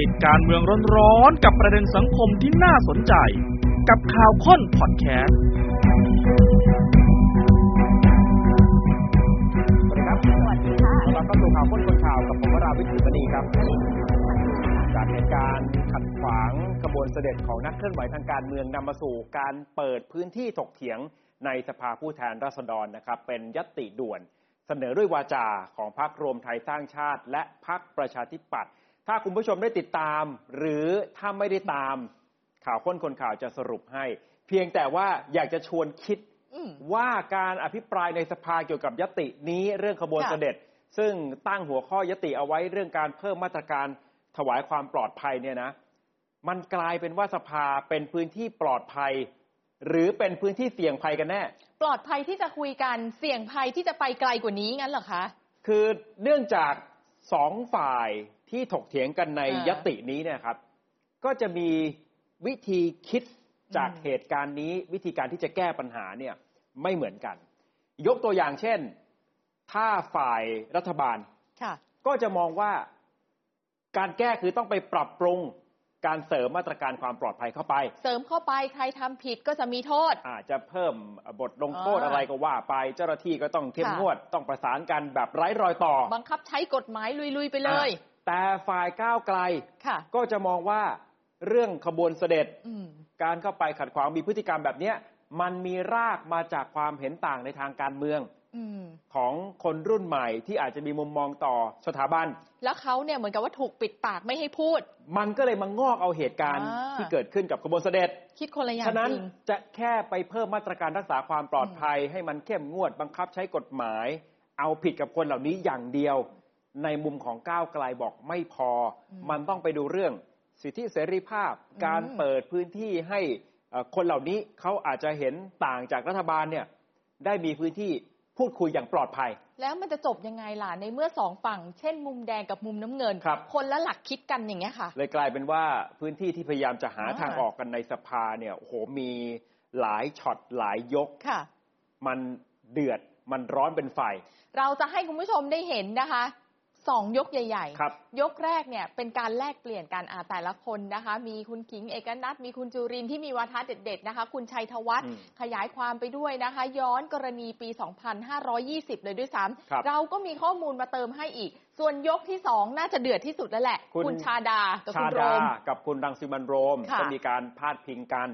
ติดการเมืองร้อนๆกับประเด็นสังคมที่น่าสนใจ กับข่าวค้นพอดแคสต์สวัสดีครับสวัสดีค่ะต้อนรับเข้าสู่ข่าวพ้นคนข่าวกับผมวราวิทย์สุมณีครับ จากเหตุการณ์ขัดขวางกระบวนเสด็จของนักเคลื่อนไหวทางการเมืองนำมาสู่การเปิดพื้นที่ถกเถียงในสภาผู้แทนราษฎรนะครับ เป็นยตติด่วนเสนอด้วยวาจาของพรรครวมไทยสร้างชาติ และพรรคประชาธิปัตย์ ถ้าคุณผู้ชมได้ติดตาม หรือถ้าไม่ได้ตาม ข่าวค้นคนข่าวจะสรุปให้ เพียงแต่ว่าอยากจะชวนคิดอืมว่าการอภิปรายในสภาเกี่ยวกับยตินี้เรื่องขบวนค่ะเสด็จ ซึ่งตั้งหัวข้อยติเอาไว้เรื่องการเพิ่มมาตรการถวายความปลอดภัยเนี่ยนะ มันกลายเป็นว่าสภาเป็นพื้นที่ปลอดภัย หรือเป็นพื้นที่เสี่ยงภัยกันแน่ ปลอดภัยที่จะคุยกันเสี่ยงภัยที่จะไปไกลกว่านี้งั้นเหรอคะ คือเนื่องจากสองฝ่าย ที่ถกเถียงกันในอ่ายตินี้เนี่ยครับ ก็จะมีวิธีคิดจากอืมเหตุการณ์นี้วิธีการที่จะแก้ปัญหาเนี่ยไม่เหมือนกัน ยกตัวอย่างเช่น ถ้าฝ่ายรัฐบาลค่ะก็จะมองว่าการแก้คือต้องไปปรับปรุงการเสริมมาตรการความปลอดภัยเข้าไป เสริมเข้าไปใครทำผิดก็จะมีโทษ อาจจะเพิ่มบทลงโทษอ่าอะไรก็ว่าไป เจ้าหน้าที่ก็ต้องเข้มค่ะงวดต้องประสานกันแบบไร้รอยต่อ บังคับใช้กฎหมายลุยๆไปเลยอะ แต่ฝ่ายก้าวไกลค่ะก็จะมองว่าเรื่องขบวนเสด็จอืมการเข้าไปขัดขวางมีพฤติกรรมแบบเนี้ยมันมีรากมาจากความเห็นต่างในทางการเมืองอืมของคนรุ่นใหม่ที่อาจจะมีมุมมองต่อสถาบัน แล้วเขาเนี่ยเหมือนกับว่าถูกปิดปากไม่ให้พูด มันก็เลยมางอกเอาเหตุการณ์อ่าที่เกิดขึ้นกับขบวนเสด็จ คิดคนละอย่างฉะนั้นจริงจะแค่ไปเพิ่มมาตรการรักษาความปลอดภัย ให้มันเข้มงวดบังคับใช้กฎหมาย เอาผิดกับคนเหล่านี้อย่างเดียว ในมุมของก้าวไกลบอกไม่พออมมันต้องไปดูเรื่อง สิทธิเสรีภาพอืมการเปิดพื้นที่ให้เอ่อคนเหล่านี้เขาอาจจะเห็นต่างจากรัฐบาลเนี่ยได้มีพื้นที่พูดคุยอย่างปลอดภัย แล้วมันจะจบยังไงล่ะ ในเมื่อสองฝั่ง เช่นมุมแดงกับมุมน้ำเงินครับคนละหลักคิดกันอย่างเงี้ยค่ะ เลยกลายเป็นว่าพื้นที่ที่พยายามจะหาอ่าทางออกกันในสภาเนี่ยโอ้โหมีหลายช็อตหลายยกค่ะ มันเดือดมันร้อนเป็นไฟ เราจะให้คุณผู้ชมได้เห็นนะคะ สองยกใหญ่ครับยกแรกเนี่ยเป็นการแลกเปลี่ยนกันอาแต่ละคนนะคะ มีคุณขิงเอกนัทมีคุณจุรินทร์ที่มีวาทะเด็ดๆนะคะ คุณชัยธวัฒน์อืมขยายความไปด้วยนะคะ ย้อนกรณีปี 2520 เลยด้วยซ้ครับำเราก็มีข้อมูลมาเติมให้อีก ส่วนยกที่สองน่าจะเดือดที่สุดแล้วแหละ คุณชาดา กับคุชาณโรดามกับคุณรังสิมันต์โรมค่ะก็มีการพาดพิงกัน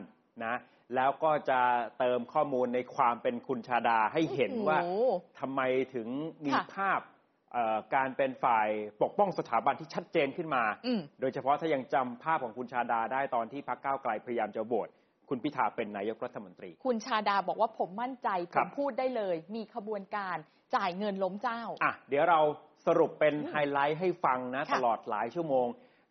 นะแล้วก็จะเติมข้อมูลในความเป็นคุณชาดาให้เห็นว่าโอ้โหทำไมถึงมีค่ะภาพเอ่อ การเป็นฝ่ายปกป้องสถาบันที่ชัดเจนขึ้นมาอืมโดยเฉพาะถ้ายังจำภาพของคุณชาดาได้ตอนที่พรรคก้าวไกลพยายามจะโหวตคุณพิธาเป็นนายกรัฐมนตรี คุณชาดาบอกว่าผมมั่นใจผครัมบพูดได้เลย มีขบวนการจ่ายเงินล้มเจ้าอะเดี๋ยวเราสรุปเป็นอืมไฮไลท์ให้ฟังนะค่ะตลอดหลายชั่วโมง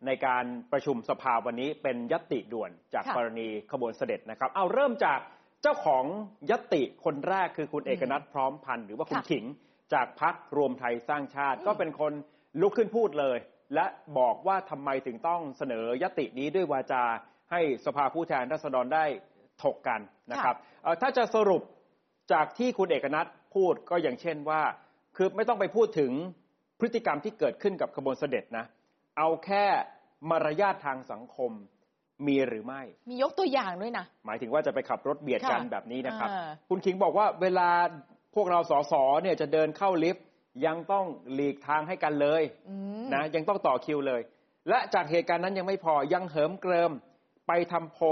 ในการประชุมสภาวันนี้เป็นยติด่วนจากค่ะกรณีขบวนเสด็จนะครับ เอาเริ่มจากเจ้าของยติคนแรกคือคุณอืมเอกนัทพร้อมพันธ์หรือว่าคุณค่ะขิง จากพักรวมไทยสร้างชาติอืมก็เป็นคนลุกขึ้นพูดเลย และบอกว่าทำไมถึงต้องเสนอยตินี้ด้วยวาจาให้สภาผู้แทนราษฎรได้ถกกันนะครับเอ่อถ้าจะสรุปจากที่คุณเอกนัทพูดก็อย่างเช่นว่า คือไม่ต้องไปพูดถึงพฤติกรรมที่เกิดขึ้นกับขบวนเสด็จนะ เอาแค่มารยาททางสังคมมีหรือไม่ มียกตัวอย่างด้วยนะ หมายถึงว่าจะไปขับรถเบียดกันค่ะแบบนี้นะครับอ่าคุณคิงบอกว่าเวลา พวกเราสสเนี่ยจะเดินเข้าลิฟต์ยังต้องหลีกทางให้กันเลยอืมนะยังต้องต่อคิวเลย และจากเหตุการณ์นั้นยังไม่พอยังเหิมเกริมไปทำโพล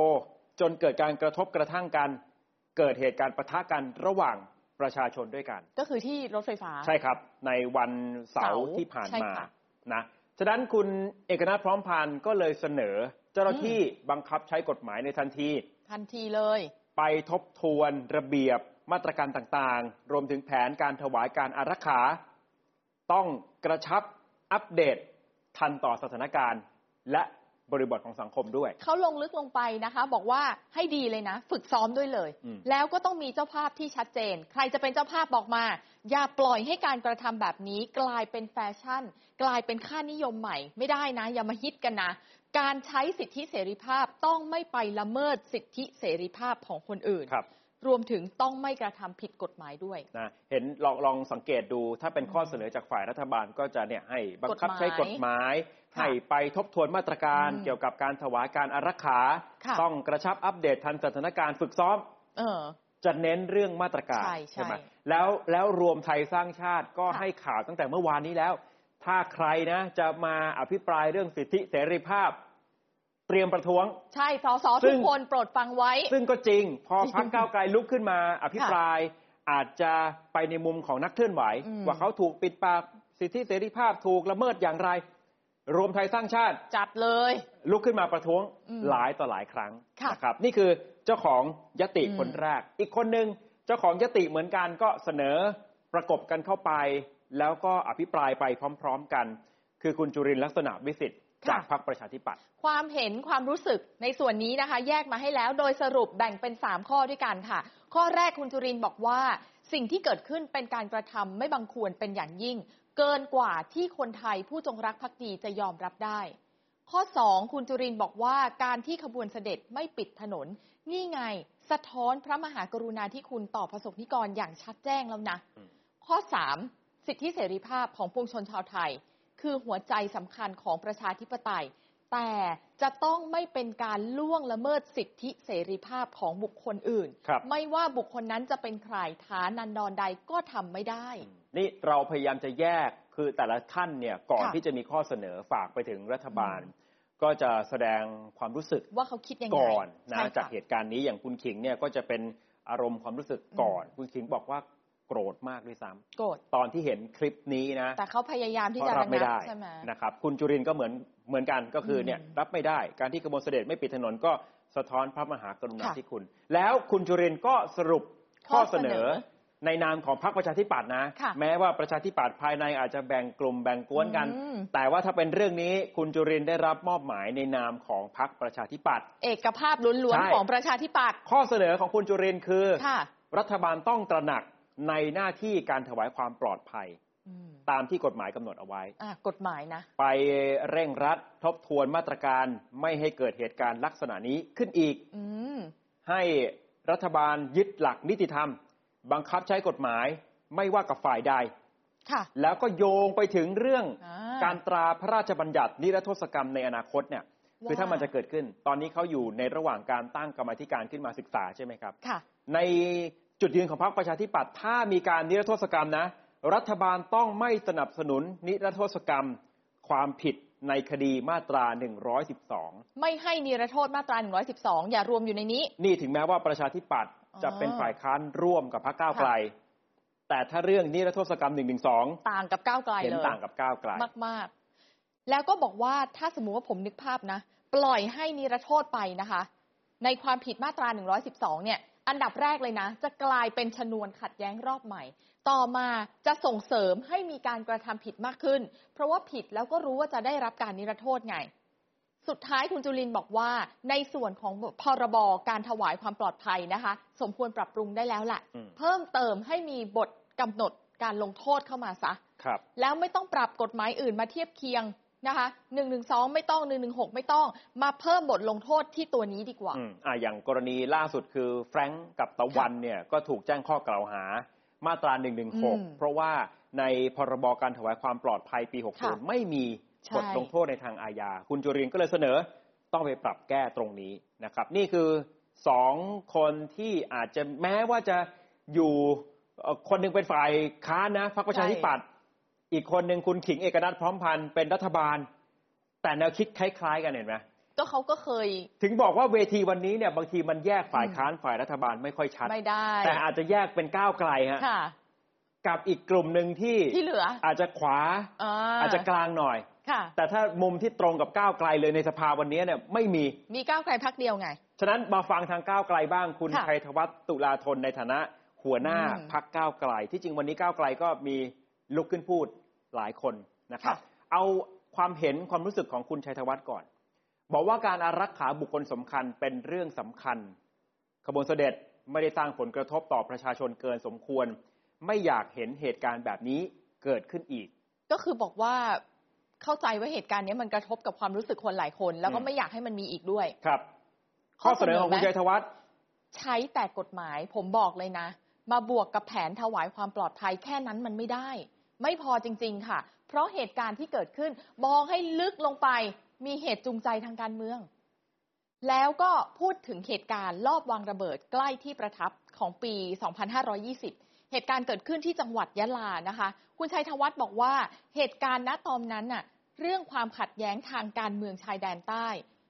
จนเกิดการกระทบกระทั่งกัน เกิดเหตุการณ์ปะทะกันระหว่างประชาชนด้วยกัน ก็คือที่รถไฟฟ้าใช่ครับ ในวันเสาเสาร์ร์ที่ผ่านใช่มาค่ะนะฉะนั้นคุณเอกนัทพร้อมพันธ์ก็เลยเสนอ เจ้าหน้าที่บังคับใช้กฎหมายในทันที ทันทีเลย ไปทบทวนระเบียบ มาตรการต่างๆ รวมถึงแผนการถวายการอารักขา ต้องกระชับอัปเดตทันต่อสถานการณ์ และบริบทของสังคมด้วย เขาลงลึกลงไปนะคะ บอกว่าให้ดีเลยนะ ฝึกซ้อมด้วยเลยอืมแล้วก็ต้องมีเจ้าภาพที่ชัดเจน ใครจะเป็นเจ้าภาพบอกมา อย่าปล่อยให้การกระทำแบบนี้ กลายเป็นแฟชั่น กลายเป็นค่านิยมใหม่ ไม่ได้นะ อย่ามาฮิตกันนะ การใช้สิทธิเสรีภาพต้องไม่ไปละเมิดสิทธิเสรีภาพของคนอื่นครับ รวมถึงต้องไม่กระทำผิดกฎหมายด้วยนะเห็นลองลองสังเกตดูถ้าเป็นข้อเสนอจากฝ่ายรัฐบาลก็จะเนี่ยให้บังคับใช้กฎหมายค่ะให้ไปทบทวนมาตรการอืมเกี่ยวกับการถวายการอารักขาค่ะต้องกระชับอัปเดตทันสถานการณ์ฝึกซ้อมเออจะเน้นเรื่องมาตรการใช่ใช่ไหมแล้วแล้วรวมไทยสร้างชาติก็ค่ะให้ข่าวตั้งแต่เมื่อวานนี้แล้ว ถ้าใครนะจะมาอภิปรายเรื่องสิทธิเสรีภาพ เตรียมประท้วง ใช่สสซึ่ทุงกคนโปรดฟังไว้ ซึ่งก็จริง พอจริงพักก้าวไกลลุกขึ้นมา อภิปรายอาจจะไปในมุมของนักเคลื่อนไหวอืมว่าเขาถูกปิดปากสิทธิเสรีภาพถูกละเมิดอย่างไร รวมไทยสร้างชาติ จัดเลย ลุกขึ้นมาประท้วงอืมหลายต่อหลายครั้งค่ะนะครับ นี่คือเจ้าของยติอืมคนแรก อีกคนหนึ่งเจ้าของยติเหมือนกันก็เสนอประกบกันเข้าไป แล้วก็อภิปรายไปพร้อม ๆกัน คือคุณจุรินทร์ลักษณะวิสิทธิ์ จากพรรคประชาธิปัตย์ความเห็นความรู้สึกในส่วนนี้นะคะ แยกมาให้แล้วโดยสรุปแบ่งเป็น 3 ข้อด้วยกันค่ะ ข้อแรกคุณจุรินทร์บอกว่า สิ่งที่เกิดขึ้นเป็นการกระทำไม่บังควรเป็นอย่างยิ่ง เกินกว่าที่คนไทยผู้จงรักภักดีจะยอมรับได้ ข้อ 2 คุณจุรินทร์บอกว่าการที่ขบวนเสด็จไม่ปิดถนน นี่ไงสะท้อนพระมหากรุณาธิคุณต่อประสบนิกรอย่างชัดแจ้งแล้วนะอืมข้อ 3 สิทธิเสรีภาพของปวงชนชาวไทย คือหัวใจสำคัญของประชาธิปไตย แต่จะต้องไม่เป็นการล่วงละเมิดสิทธิเสรีภาพของบุคคลอื่นครับไม่ว่าบุคคลนั้นจะเป็นใครฐานันดรใดก็ทำไม่ได้ นี่เราพยายามจะแยกคือแต่ละท่านเนี่ยก่อนค่ะที่จะมีข้อเสนอฝากไปถึงรัฐบาล ก็จะแสดงความรู้สึกว่าเขาคิดยังไงก่อนนะใช่ค่จากเหตุการณ์นี้อย่างคุณขิงเนี่ยก็จะเป็นอารมณ์ความรู้สึกก่อน คุณขิงบอกว่า โกรธมากด้วยซ้ำโกรธตอนที่เห็นคลิปนี้นะแต่เขาพยายามที่เขาจะรัระบไม่งับได้ใช่ไหมนะครับ คุณจุรินทร์ก็เหมือนเหมือนกันก็คืออมเนี่ยรับไม่ได้การที่กบฏเสด็จไม่ปิดถนนก็สะท้อนพระมหากรุณาค่ะธิคุณ แล้วคุณจุรินทร์ก็สรุปข้ข้ออเสเสนนออในนามของพรรคประชาธิปัตย์นะค่ะแม้ว่าประชาธิปัตย์ภายในอาจจะแบ่งกลุ่มแบ่งกวนกันอืมแต่ว่าถ้าเป็นเรื่องนี้คุณจุรินทร์ได้รับมอบหมายในนามของพรรคประชาธิปัตย์เอกภาพล้วนใช่ๆของประชาธิปัตย์ข้อเสนอของคุณจุรินทร์คือค่ะรัฐบาลต้องตระหนัก ในหน้าที่การถวายความปลอดภัยอืมตามที่กฎหมายกำหนดเอาไว้อะกฎหมายนะ ไปเร่งรัดทบทวนมาตรการไม่ให้เกิดเหตุการณ์ลักษณะนี้ขึ้นอีกอืมให้รัฐบาลยึดหลักนิติธรรม บังคับใช้กฎหมายไม่ว่ากับฝ่ายใดค่ะแล้วก็โยงไปถึงเรื่องอ่าการตราพระราชบัญญัตินิรโทษกรรมในอนาคตเนี่ยว่าคือถ้ามันจะเกิดขึ้น ตอนนี้เขาอยู่ในระหว่างการตั้งกรรมาธิการขึ้นมาศึกษาใช่ไหมครับค่ะใน จุดยืนของพรรคประชาธิปัตย์ถ้ามีการนิรโทษกรรมนะ รัฐบาลต้องไม่สนับสนุนนิรโทษกรรม ความผิดในคดีมาตรา 112 ไม่ให้นิรโทษมาตรา 112 อย่ารวมอยู่ในนี้ นี่ถึงแม้ว่าประชาธิปัตย์อ๋อจะเป็นฝ่ายค้านร่วมกับพรรคก้าวไกล แต่ถ้าเรื่องนิรโทษกรรม 112 ต่างกับก้าวไกลเห็นเลยต่างกับก้าวไกลมากๆ แล้วก็บอกว่าถ้าสมมุติว่าผมนึกภาพนะ ปล่อยให้นิรโทษไปนะคะ ในความผิดมาตรา 112 เนี่ย อันดับแรกเลยนะ จะกลายเป็นชนวนขัดแย้งรอบใหม่ ต่อมาจะส่งเสริมให้มีการกระทำผิดมากขึ้น เพราะว่าผิดแล้วก็รู้ว่าจะได้รับการนิรโทษไง สุดท้ายคุณจุลินบอกว่า ในส่วนของพรบการถวายความปลอดภัยนะคะ สมควรปรับปรุงได้แล้วแหละอืมเพิ่มเติมให้มีบทกำหนดการลงโทษเข้ามาซะครับแล้วไม่ต้องปรับกฎหมายอื่นมาเทียบเคียง นะคะ1นึไม่ต้อง1นึไม่ต้อง มาเพิ่มบทลงโทษที่ตัวนี้ดีกว่าอืมอ่าอย่างกรณีล่าสุดคือแฟรงก์กับตะวันเนี่ยก็ถูกแจ้งข้อกล่าวหามาตราอืม116 เพราะว่าในพรบการถวายความปลอดภัยปีค่ะ60 ไม่มีใช่บทลงโทษในทางอาญา คุณจุรินทร์ก็เลยเสนอต้องไปปรับแก้ตรงนี้นะครับ นี่คือสองคนที่อาจจะแม้ว่าจะอยู่เอ่อคนหนึ่งเป็นฝ่ายค้านนะพรรคประชาธิปัตย์ อีกคนหนึ่งคุณขิงเอกนัทพร้อมพันธ์เป็นรัฐบาล แต่แนวคิดคล้ายๆ กันเห็นไหมก็เขาก็เคย ถึงบอกว่าเวทีวันนี้เนี่ยบางทีมันแยกฝ่ายค้านฝ่ายรัฐบาลไม่ค่อยชัดไม่ได้ แต่อาจจะแยกเป็นก้าวไกลฮะค่ะกับอีกกลุ่มหนึ่งที่ที่เหลือ อาจจะขวาอาอาจจะกลางหน่อยค่ะแต่ถ้ามุมที่ตรงกับก้าวไกลเลยในสภาวันนี้เนี่ยไม่มีมีก้าวไกลพักเดียวไง ฉะนั้นมาฟังทางก้าวไกลบ้างคุณค่ะชัยธวัฒน์ตุลาธนในฐานะหัวหน้าอืมพักก้าวไกล ที่จริงวันนี้ก้าวไกลก็มีลุกขึ้นพูด หลายคนนะครับค่ะเอาความเห็นความรู้สึกของคุณชัยธวัฒน์ก่อน บอกว่าการอารักขาบุคคลสำคัญเป็นเรื่องสำคัญ ขบวนเสด็จไม่ได้สร้างผลกระทบต่อประชาชนเกินสมควร ไม่อยากเห็นเหตุการณ์แบบนี้เกิดขึ้นอีก ก็คือบอกว่าเข้าใจว่าเหตุการณ์นี้มันกระทบกับความรู้สึกคนหลายคน แล้วก็อืมไม่อยากให้มันมีอีกด้วยครับ ข้ข้ออเสเสนนออของคุณไหมชัยธวัฒน์ใช้แต่กฎหมายผมบอกเลยนะ มาบวกกับแผนถวายความปลอดภัยแค่นั้นมันไม่ได้ ไม่พอจริง ๆ ค่ะ เพราะเหตุการณ์ที่เกิดขึ้นมองให้ลึกลงไป มีเหตุจูงใจทางการเมือง แล้วก็พูดถึงเหตุการณ์ลอบวางระเบิดใกล้ที่ประทับของปี 2520 เหตุการณ์เกิดขึ้นที่จังหวัดยะลานะคะ คุณชัยธวัฒน์บอกว่าเหตุการณ์ณตอนนั้นน่ะ เรื่องความขัดแย้งทางการเมืองชายแดนใต้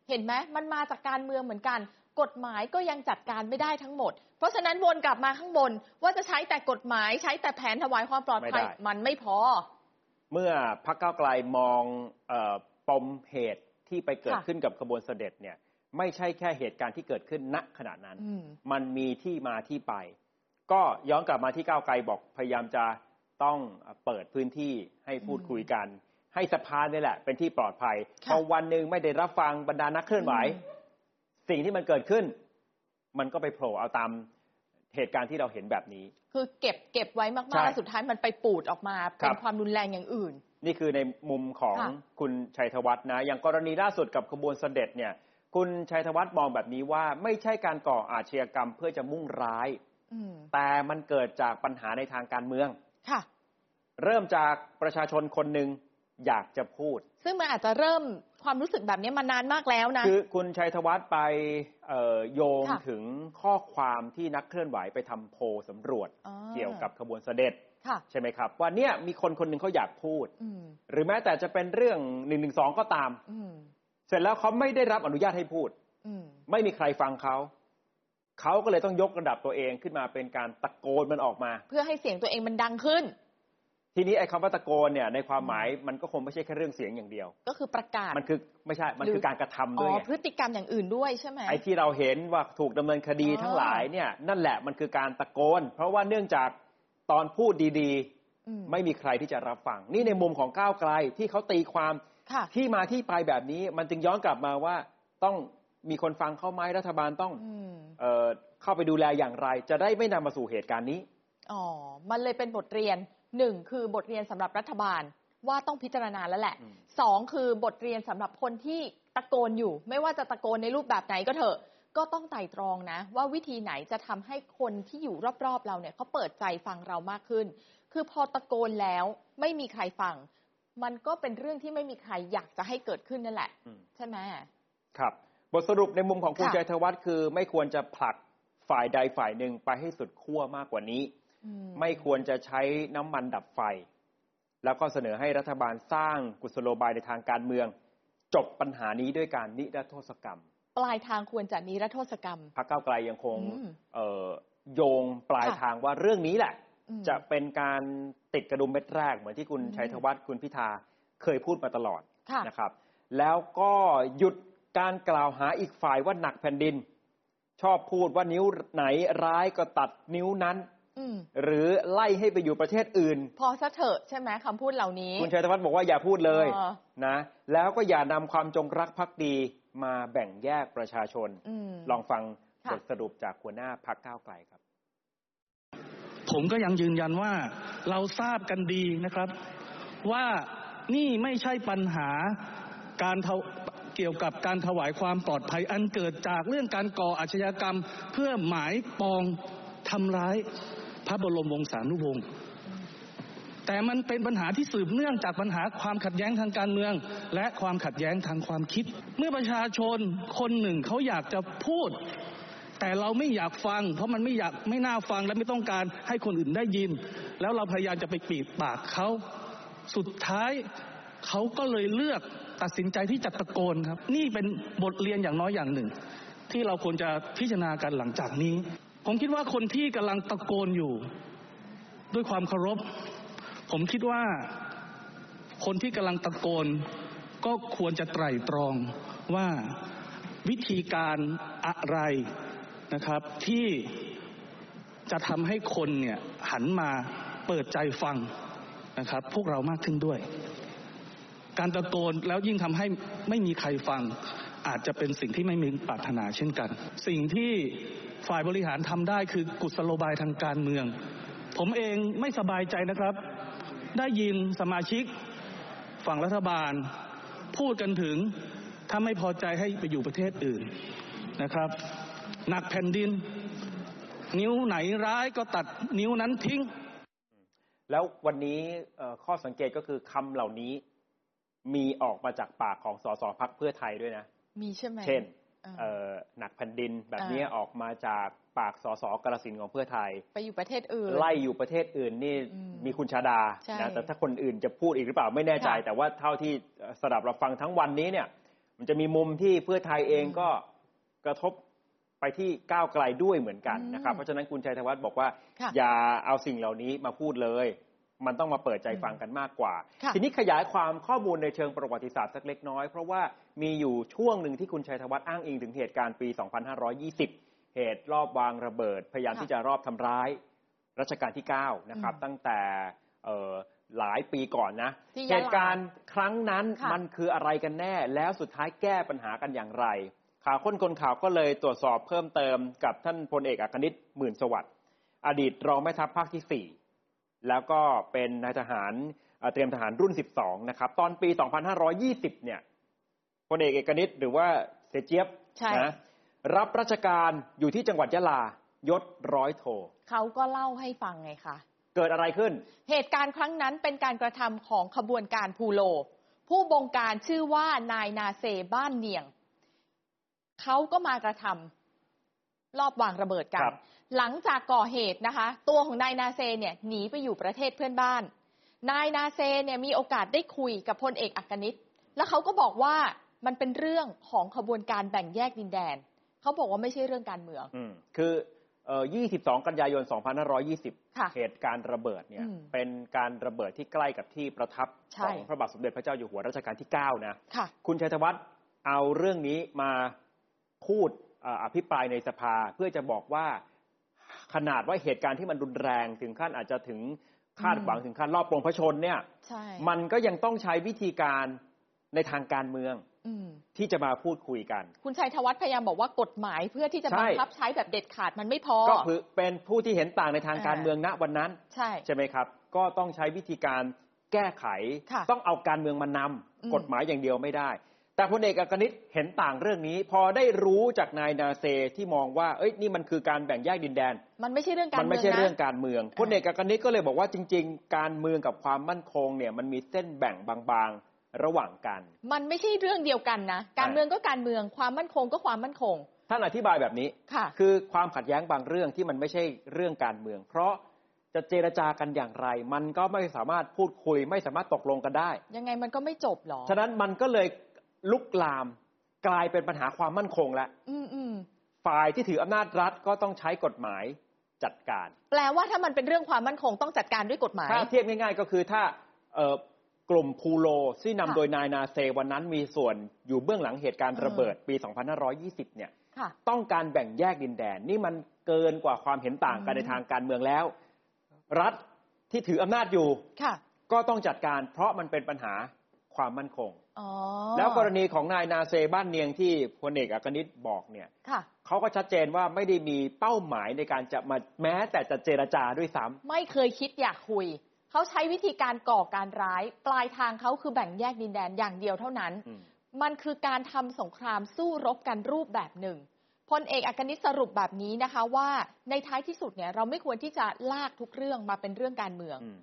เห็นไหมมันมาจากการเมืองเหมือนกัน กฎหมายก็ยังจัดการไม่ได้ทั้งหมด เพราะฉะนั้นวนกลับมาข้างบนว่าจะใช้แต่กฎหมายใช้แต่แผนถวายความปลอดภัย ไม่ได้ มันไม่พอ เมื่อพักเก้าวไกลมองเออปมเหตุที่ไปเกิดค่ะ ขึ้นกับขบวนเสด็จเนี่ยไม่ใช่แค่เหตุการณ์ที่เกิดขึ้นณขณะนั้น อืม มันมีที่มาที่ไป ก็ย้อนกลับมาที่ก้าวไกลบอกพยายามจะต้องเปิดพื้นที่ให้พูดคุยกัน ให้สภานี่แหละ เป็นที่ปลอดภัยค่ะพอวันหนึ่งไม่ได้รับฟังบรรดานักเคลื่อนไหวอืม สิ่งที่มันเกิดขึ้น มันก็ไปโผล่เอาตามเหตุการณ์ที่เราเห็นแบบนี้ คือเก็บเก็บไว้มากใช่ๆแล้วสุดท้ายมันไปปูดออกมาคเป็รันบ ความรุนแรงอย่างอื่น นี่คือในมุมของค่ะคุณชัยธวัฒน์นะ อย่างกรณีล่าสุดกับขบวนเสด็จเนี่ย คุณชัยธวัฒน์มองแบบนี้ว่าไม่ใช่การก่ออาชญากรรมเพื่อจะมุ่งร้ายอืมแต่มันเกิดจากปัญหาในทางการเมือง ค่ะ เริ่มจากประชาชนคนหนึ่ง อยากจะพูด ซึ่งมันอาจจะเริ่มความรู้สึกแบบนี้มานานมากแล้วนะ คือคุณชัยธวัฒน์ไปเอ่อโยงค่ะถึงข้อความที่นักเคลื่อนไหวไปทำโพลสำรวจอ่าเกี่ยวกับขบวนเสด็จค่ะใช่ไหมครับ ว่าเนี่ยมีคนคนหนึ่งเขาอยากพูดอืมหรือแม้แต่จะเป็นเรื่องหนึ่งหนึ่งสองก็ตามอืมเสร็จแล้วเขาไม่ได้รับอนุญาตให้พูดอืมไม่มีใครฟังเขาเขาก็เลยต้องยกระดับตัวเองขึ้นมาเป็นการตะโกนมันออกมา เพื่อให้เสียงตัวเองมันดังขึ้น ทีนี้ไอ้คำว่าตะโกนเนี่ยในความหมายมันก็คงไม่ใช่แค่เรื่องเสียงอย่างเดียว ก็คือประกาศมันคือไม่ใช่มันหรือคือการกระทำอ๋ด้วยอไงพฤติกรรมอย่างอื่นด้วยใช่ไหมไอ้ที่เราเห็นว่าถูกดำเนินคดีอ๋อทั้งหลายเนี่ยนั่นแหละมันคือการตะโกน เพราะว่าเนื่องจากตอนพูดดีอืมๆไม่มีใครที่จะรับฟัง นี่ในมุมของก้าวไกลที่เขาตีความค่ะที่มาที่ไปแบบนี้มันจึงย้อนกลับมาว่าต้องมีคนฟังเข้าไหมรัฐบาลต้องอืมเอ่อเข้าไปดูแลอย่างไร จะได้ไม่นำมาสู่เหตุการณ์นี้อ๋อมันเลยเป็นบทเรียน หนึ่งคือบทเรียนสำหรับรัฐบาลว่าต้องพิจารณาแล้วแหละอืมสองคือบทเรียนสำหรับคนที่ตะโกนอยู่ ไม่ว่าจะตะโกนในรูปแบบไหนก็เถอะ ก็ต้องไต่ตรองนะ ว่าวิธีไหนจะทำให้คนที่อยู่รอบๆเราเนี่ยเขาเปิดใจฟังเรามากขึ้น คือพอตะโกนแล้วไม่มีใครฟัง มันก็เป็นเรื่องที่ไม่มีใครอยากจะให้เกิดขึ้นนั่นแหละอืมใช่ไหมครับ บทสรุปในมุมของคุณค่ะชัยธวัฒน์คือ ไม่ควรจะผลักฝ่ายใดฝ่ายหนึ่งไปให้สุดขั้วมากกว่านี้อื ไม่ควรจะใช้น้ำมันดับไฟ แล้วก็เสนอให้รัฐบาลสร้างกุศโลบายในทางการเมือง จบปัญหานี้ด้วยการนิรโทษกรรม ปลายทางควรจะนิรโทษกรรมพรรคก้าวไกลยังคงอืมเอ่อโยงปลายค่ะทางว่าเรื่องนี้แหละอืมจะเป็นการติดกระดุมเม็ดแรก เหมือนที่คุณอืมชัยธวัฒน์คุณพิธาเคยพูดมาตลอดค่ะนะครับ แล้วก็หยุดการกล่าวหาอีกฝ่ายว่าหนักแผ่นดิน ชอบพูดว่านิ้วไหนร้ายก็ตัดนิ้วนั้นอืม หรือไล่ให้ไปอยู่ประเทศอื่น พอซะเถอะใช่ไหมคำพูดเหล่านี้ คุณชัยธวัฒน์บอกว่าอย่าพูดเลยเออนะ แล้วก็อย่านำความจงรักภักดีมาแบ่งแยกประชาชนอืมลองฟังค่ะบทสรุปจากหัวหน้าพักก้าวไกลครับ ผมก็ยังยืนยันว่าเราทราบกันดีนะครับ ว่านี่ไม่ใช่ปัญหาการเทาเกี่ยวกับการถวายความปลอดภัยอันเกิดจากเรื่องการก่ออาชญากรรมเพื่อหมายปองทำร้าย พระบรมวงศานุวงศ์แต่มันเป็นปัญหาที่สืบเนื่องจากปัญหาความขัดแย้งทางการเมือง และความขัดแย้งทางความคิด เมื่อประชาชนคนหนึ่งเขาอยากจะพูด แต่เราไม่อยากฟัง เพราะมันไม่อยากไม่น่าฟังและไม่ต้องการให้คนอื่นได้ยิน แล้วเราพยายามจะไปปิดปากเขาสุดท้ายเขาก็เลยเลือกตัดสินใจที่จะตะโกนครับ นี่เป็นบทเรียนอย่างน้อยอย่างหนึ่ง ที่เราควรจะพิจารณากันหลังจากนี้ ผมคิดว่าคนที่กำลังตะโกนอยู่ ด้วยความเคารพ ผมคิดว่าคนที่กำลังตะโกน ก็ควรจะไตร่ตรองว่าวิธีการอะไรนะครับ ที่จะทำให้คนเนี่ยหันมาเปิดใจฟังนะครับ พวกเรามากขึ้นด้วย การตะโกนแล้วยิ่งทำให้ไม่มีใครฟัง อาจจะเป็นสิ่งที่ไม่มีปรารถนาเช่นกัน สิ่งที่ ฝ่ายบริหารทำได้คือกุศโลบายทางการเมือง ผมเองไม่สบายใจนะครับ ได้ยินสมาชิก ฝั่งรัฐบาล พูดกันถึงถ้าไม่พอใจให้ไปอยู่ประเทศอื่นนะครับ หนักแผ่นดิน นิ้วไหนร้ายก็ตัดนิ้วนั้นทิ้ง แล้ววันนี้เอ่อข้อสังเกตก็คือคำเหล่านี้มีออกมาจากปากของสสพักเพื่อไทยด้วยนะ มีใช่ไหมเช่นอ่าเอ่อ หนักแผ่นดินแบบนี้อ่าออกมาจากปากสสกรสินธุ์ของเพื่อไทย ไปอยู่ประเทศอื่น ไล่อยู่ประเทศอื่นนี่อืมมีคุณชาดาใช่นะแต่ถ้าคนอื่นจะพูดอีกหรือเปล่าไม่แน่ใจค่ะแต่ว่าเท่าที่เอ่อสดับเราฟังทั้งวันนี้เนี่ย มันจะมีมุมที่เพื่อไทยเองอืมก็กระทบไปที่ก้าวไกลด้วยเหมือนกันนะครับอืมเพราะฉะนั้นคุณชัยธวัฒน์บอกว่าค่ะอย่าเอาสิ่งเหล่านี้มาพูดเลย มันต้องมาเปิดใจอืมฟังกันมากกว่าค่ะทีนี้ขยายความข้อมูลในเชิงประวัติศาสตร์สักเล็กน้อย เพราะว่ามีอยู่ช่วงหนึ่งที่คุณชัยธวัฒน์อ้างอิงถึงเหตุการณ์ปี 2520 เหตุรอบวางระเบิด พยายามค่ะที่จะรอบทำร้ายรัชกาลที่ 9 นะครับอืมตั้งแต่เอ่อหลายปีก่อนนะที่ยะลาเหตุการณ์ครั้งนั้นค่ะมันคืออะไรกันแน่ แล้วสุดท้ายแก้ปัญหากันอย่างไร ข่าวค้นคนข่าวก็เลยตรวจสอบเพิ่มเติมกับท่านพลเอกอัครนิตหมื่นสวัสดิ์อดีตรองแม่ทัพภาคที่4 แล้วก็เป็นนายทหารเอ่อเตรียมทหารรุ่น 12 นะครับ ตอนปี 2520 เนี่ยพลเอกเอกนิตหรือว่าเสยเจี๊ยบใช่นะรับราชการอยู่ที่จังหวัดยะลายศร้อยโทเขาก็เล่าให้ฟังไงคะเกิดอะไรขึ้น เหตุการณ์ครั้งนั้นเป็นการกระทำของขบวนการพูโล ผู้บงการชื่อว่านายนาเซบ้านเนียง เขาก็มากระทำรอบวางระเบิดกัคนรับ หลังจากก่อเหตุนะคะ ตัวของนายนาเซเนี่ยหนีไปอยู่ประเทศเพื่อนบ้าน นายนาเซเนี่ยมีโอกาสได้คุยกับพลเอกอักนิตแล้วเขาก็บอกว่ามันเป็นเรื่องของขบวนการแบ่งแยกดินแดน เขาบอกว่าไม่ใช่เรื่องการเมืองอืมคือเอ่อ22 กันยายน 2520ค่ะเหตุการณ์ระเบิดเนี่ยอืมเป็นการระเบิดที่ใกล้กับที่ประทับใช่ของพระบาทสมเด็จพระเจ้าอยู่หัวรัชกาลที่ 9 นะค่ะคุณชัยธวัฒน์เอาเรื่องนี้มาพูดเอ่ออภิปรายในสภาเพื่อจะบอกว่า ขนาดว่าเหตุการณ์ที่มันรุนแรงถึงขั้นอาจจะถึงคาดหวังอืมถึงขั้นรอบปรงพระชนเนี่ยใช่มันก็ยังต้องใช้วิธีการในทางการเมืองอืมที่จะมาพูดคุยกัน คุณชัยธวัฒน์พยายามบอกว่ากฎหมายเพื่อที่จะใช่บังคับใช้แบบเด็ดขาดมันไม่พอ ก็คือเป็นผู้ที่เห็นต่างในทางการอ่าเมืองณวันนั้น ใช่ใช่ไหมครับ ก็ต้องใช้วิธีการแก้ไขค่ะต้องเอาการเมืองมานำอืมกฎหมายอย่างเดียวไม่ได้ แต่พลเอกอักนิตเห็นต่างเรื่องนี้ พอได้รู้จากนายนาเซที่มองว่าเอ้ยนี่มันคือการแบ่งแยกดินแดน มันไม่ใช่เรื่องการมันเมืไม่องใช่นะเรื่องการเมืองพลเอกอักนิตก็เลยบอกว่าจริง ๆ การเมืองกับความมั่นคงเนี่ยมันมีเส้นแบ่งบางๆระหว่างกัน มันไม่ใช่เรื่องเดียวกันนะการเมืองก็การเมืองความมั่นคงก็ความมั่นคงท่านอธิบายแบบนี้ค่ะคือความขัดแย้งบางเรื่องที่มันไม่ใช่เรื่องการเมือง เพราะจะเจรจากันอย่างไร มันก็ไม่สามารถพูดคุย ไม่สามารถตกลงกันได้ ยังไงมันก็ไม่จบหรอ ฉะนั้นมันก็เลย ลุกลามกลายเป็นปัญหาความมั่นคงแล้วอืมอืมฝ่ายที่ถืออำนาจรัฐก็ต้องใช้กฎหมายจัดการ แปลว่าถ้ามันเป็นเรื่องความมั่นคงต้องจัดการด้วยกฎหมาย ถ้าเทียบง่ายๆ ก็คือถ้าเอ่อกลุ่มพูโลที่นำค่ะโดยนายนาเซวันนั้นมีส่วนอยู่เบื้องหลังเหตุการณ์เออระเบิดปี 2520 เนี่ยค่ะต้องการแบ่งแยกดินแดน นี่มันเกินกว่าความเห็นต่างกันอืมในทางการเมืองแล้ว รัฐที่ถืออำนาจอยู่ค่ะก็ต้องจัดการ เพราะมันเป็นปัญหา ความมั่นคงอ๋อแล้วกรณีของนายนาเซบ้านเนียงที่พลเอกอักนิตบอกเนี่ยค่ะเขาก็ชัดเจนว่าไม่ได้มีเป้าหมายในการจะมาแม้แต่จะเจรจาด้วยซ้ำไม่เคยคิดอยากคุยเขาใช้วิธีการก่อการร้าย ปลายทางเขาคือแบ่งแยกดินแดนอย่างเดียวเท่านั้นอืมมันคือการทำสงครามสู้รบกันรูปแบบหนึ่งพลเอกอักนิตสรุปแบบนี้นะคะว่าในท้ายที่สุดเนี่ยเราไม่ควรที่จะลากทุกเรื่องมาเป็นเรื่องการเมืองอืม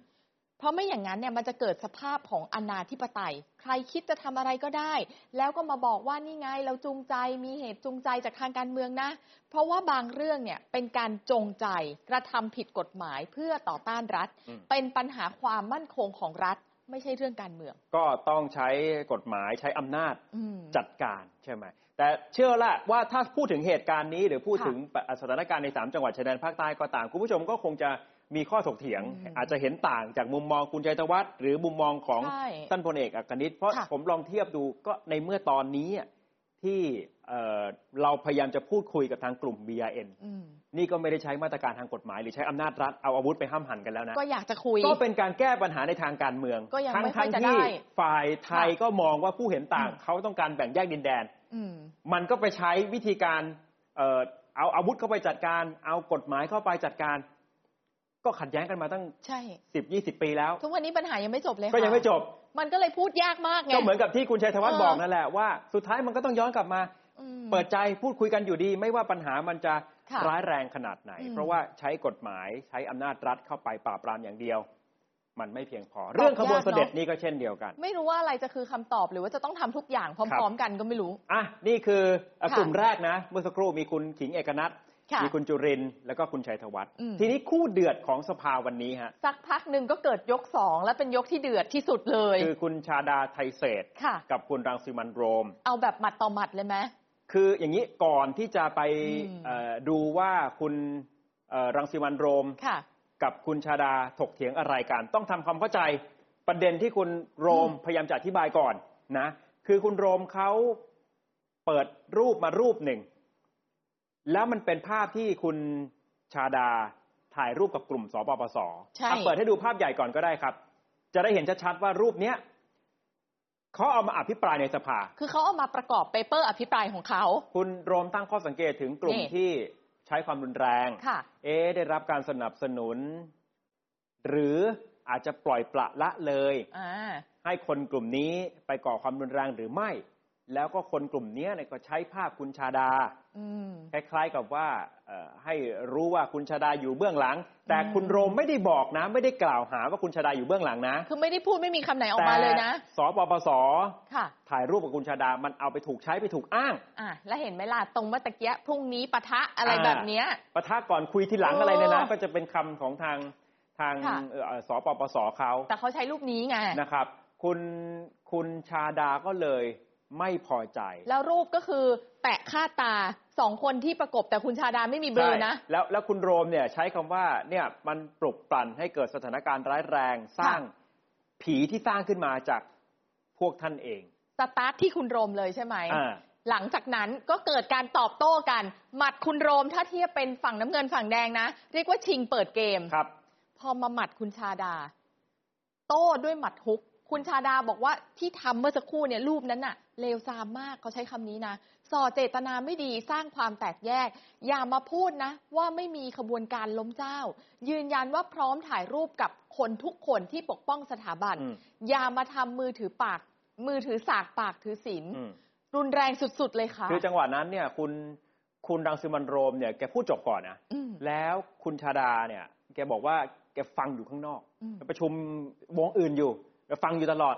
เพราะไม่อย่างนั้นเนี่ยมันจะเกิดสภาพของอนาธิปไตย ใครคิดจะทำอะไรก็ได้ แล้วก็มาบอกว่านี่ไงเราจูงใจมีเหตุจูงใจจากทางการเมืองนะ เพราะว่าบางเรื่องเนี่ยเป็นการจงใจกระทำผิดกฎหมายเพื่อต่อต้านรัฐอืมเป็นปัญหาความมั่นคงของรัฐไม่ใช่เรื่องการเมือง ก็ต้องใช้กฎหมายใช้อำนาจอืมจัดการใช่ไหมแต่เชื่อละว่าถ้าพูดถึงเหตุการณ์นี้ หรือพูดค่ะถึงสถานการณ์ในสามจังหวัดชายแดนภาคใต้ก็ตาม คุณผู้ชมก็คงจะ มีข้อถกเถียงอืมอาจจะเห็นต่างจากมุมมองคุณชัยธวัฒน์หรือมุมมองของใช่ท่านพลเอกอักนิตเพราะค่ะผมลองเทียบดูก็ในเมื่อตอนนี้อะที่เอ่อเราพยายามจะพูดคุยกับทางกลุ่ม BRN อืมนี่ก็ไม่ได้ใช้มาตรการทางกฎหมาย หรือใช้อำนาจรัฐเอาอาวุธไปห้ามหันกันแล้วนะ ก็อยากจะคุย ก็เป็นการแก้ปัญหาในทางการเมืองก็ยังทั้งไม่ค่อยทั้งจะที่ได้ฝ่ายไทยค่ะก็มองว่าผู้เห็นต่างอืมเขาต้องการแบ่งแยกดินแดนอืมมันก็ไปใช้วิธีการเอ่อเอาอาวุธเข้าไปจัดการ เอากฎหมายเข้าไปจัดการ ก็ขัดแย้งกันมาตั้งใช่สิบยี่สิบปีแล้ว ทุกวันนี้ปัญหายังไม่จบเลยก็ยังค่ะไม่จบ มันก็เลยพูดยากมากไงก็เหมือนกับที่คุณชัยธวัฒน์เออบอกนั่นแหละว่าสุดท้ายมันก็ต้องย้อนกลับมาอืมเปิดใจพูดคุยกันอยู่ดี ไม่ว่าปัญหามันจะค่ะร้ายแรงขนาดไหนอืมเพราะว่าใช้กฎหมายใช้อำนาจรัฐเข้าไปปราบปรามอย่างเดียว มันไม่เพียงพอ เรื่องขบวนเสด็จนี่ก็เช่นเดียวกัน ไม่รู้ว่าอะไรจะคือคำตอบหรือว่าจะต้องทำทุกอย่างพร้อม ๆ กันก็ไม่รู้อะนี่คือเอ่อค่ะกลุ่มแรกนะ เมื่อสักครู่มีคุณขิงเอกนัทค่ะ มีคุณจุรินทร์แล้วก็คุณชัยธวัฒน์อืมทีนี้คู่เดือดของสภาวันนี้ฮะสักพักหนึ่งก็เกิดยกสองและเป็นยกที่เดือดที่สุดเลย คือคุณชาดาไทยเศษค่ะกับคุณรังสิมันต์โรม เอาแบบหมัดต่อหมัดเลยไหมคืออย่างนี้ก่อนที่จะไปอืมเอ่อดูว่าคุณเอ่อรังสิมันต์โรมค่ะกับคุณชาดาถกเถียงอะไรกัน ต้องทำความเข้าใจประเด็นที่คุณโรมอืมพยายามจะอธิบายก่อนนะ คือคุณโรมเขาเปิดรูปมารูปหนึ่ง แล้วมันเป็นภาพที่คุณชาดาถ่ายรูปกับกลุ่มสปปสใช่ อะเปิดให้ดูภาพใหญ่ก่อนก็ได้ครับ จะได้เห็นชัดๆว่ารูปเนี้ยเขาเอามาอภิปรายในสภา คือเขาเอามาประกอบเปเปอร์อภิปรายของเขา คุณโรมตั้งข้อสังเกตถึงกลุ่มนี่ ที่ใช้ความรุนแรง ค่ะ เอ๊ะได้รับการสนับสนุน หรืออาจจะปล่อยปละละเลย อ่า ให้คนกลุ่มนี้ไปก่อความรุนแรงหรือไม่ แล้วก็คนกลุ่มเนี้ยเนี่ยก็ใช้ภาพคุณชาดาอืมคล้ายๆกับว่าเอ่อให้รู้ว่าคุณชาดาอยู่เบื้องหลัง แต่อืมคุณโรมไม่ได้บอกนะ ไม่ได้กล่าวหาว่าคุณชาดาอยู่เบื้องหลังนะ คือไม่ได้พูดไม่มีคำไหนออกมาเลยนะแต่สปปสค่ะถ่ายรูปกับคุณชาดามันเอาไปถูกใช้ไปถูกอ้างอะแล้วเห็นไหมล่ะตรงเมื่อตะเกียพรุ่งนี้ปะทะอะไรอ่าแบบเนี้ยปะทะก่อนคุยทีหลังเออออะไรเนี่ยนะก็จะเป็นคำของทางทางค่ะเอ่อสปปสเขาแต่เขาใช้รูปนี้ไงนะครับ คุณคุณชาดาก็เลย ไม่พอใจ แล้วรูปก็คือแปะคาดตาสองคนที่ประกบแต่คุณชาดาไม่มีเบลอนะใช่แล้วแล้วคุณโรมเนี่ยใช้คำว่าเนี่ยมันปลุกปลั่นให้เกิดสถานการณ์ร้ายแรงสร้างผีที่สร้างขึ้นมาจากพวกท่านเองสตาร์ทที่คุณโรมเลยใช่ไหมอ่าหลังจากนั้นก็เกิดการตอบโต้กัน หมัดคุณโรมถ้าเทียบเป็นฝั่งน้ำเงินฝั่งแดงนะ เรียกว่าชิงเปิดเกมครับ พอมาหมัดคุณชาดา โต้ด้วยหมัดฮุก คุณชาดาบอกว่าที่ทำเมื่อสักครู่เนี่ยรูปนั้นน่ะเลวทรามมากเขาใช้คำนี้นะส่อเจตนาไม่ดีสร้างความแตกแยก อย่ามาพูดนะ ว่าไม่มีขบวนการล้มเจ้า ยืนยันว่าพร้อมถ่ายรูปกับคนทุกคนที่ปกป้องสถาบันอืมอย่ามาทำมือถือปาก มือถือสากปากถือศีลอืมรุนแรงสุด ๆ เลยค่ะ คือจังหวะนั้นเนี่ย คุณคุณรังสิมันต์โรมเนี่ยแกพูดจบก่อนนะอืมแล้วคุณชาดาเนี่ย แกบอกว่าแกฟังอยู่ข้างนอกอืมประชุมวงอื่นอยู่แกฟังอยู่ตลอด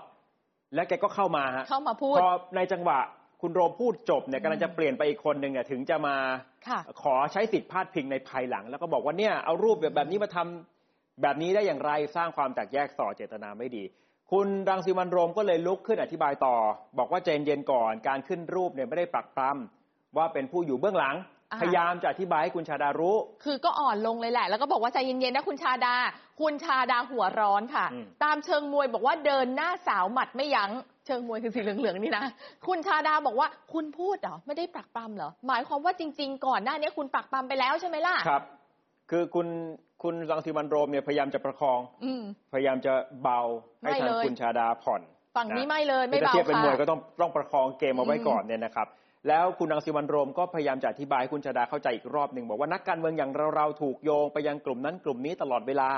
แล้วแกก็เข้ามาฮะเข้ามาพูด พอในจังหวะคุณโรมพูดจบเนี่ยอืมกำลังจะเปลี่ยนไปอีกคนหนึ่งเนี่ยถึงจะมาค่ะ ขอใช้สิทธิ์พาดพิงในภายหลัง แล้วก็บอกว่าเนี่ยเอารูปแบบแบบนี้มาทำแบบนี้ได้อย่างไรสร้างความแตกแยกส่อเจตนาไม่ดี คุณรังสิมันต์โรมก็เลยลุกขึ้นอธิบายต่อ บอกว่าใจเย็นๆก่อนการขึ้นรูปเนี่ยไม่ได้ปรักปรำว่าเป็นผู้อยู่เบื้องหลังอ่า พยายามจะอธิบายให้คุณชาดารู้ คือก็อ่อนลงเลยแหละ แล้วก็บอกว่าใจเย็นๆนะคุณชาดา คุณชาดาหัวร้อนค่ะอืมตามเชิงมวยบอกว่าเดินหน้าสาวหมัดไม่ยัง้งเชิงมวยคือสีเหลืองๆนี่นะ คุณชาดาบอกว่าคุณพูดเหรอไม่ได้ปรักปรำเหรอ หมายความว่าจริง ๆ ก่อนหน้านี้คุณปรักปรำไปแล้วใช่ไหมล่ะครับ คือคุณคุณรังสิมันต์โรมเนี่ยพยายามจะประคองอืมพยายามจะเบาให้ไม่ทางเลยคุณชาดาผ่อน ฝั่งนี้ะไม่เลยไม่ถ้าเบาเทียบเป็นค่ะมวยก็ต้องต้องประคองเกมเอาไว้อืมก่อนเนี่ยนะครับ แล้วคุณรังสิมันโรมก็พยายามจะอธิบายให้คุณชาดาเข้าใจอีกรอบหนึ่งบอกว่านักการเมืองอย่างเราๆถูกโยงไปยังกลุ่มนั้นกลุ่มนี้ตลอดเวลา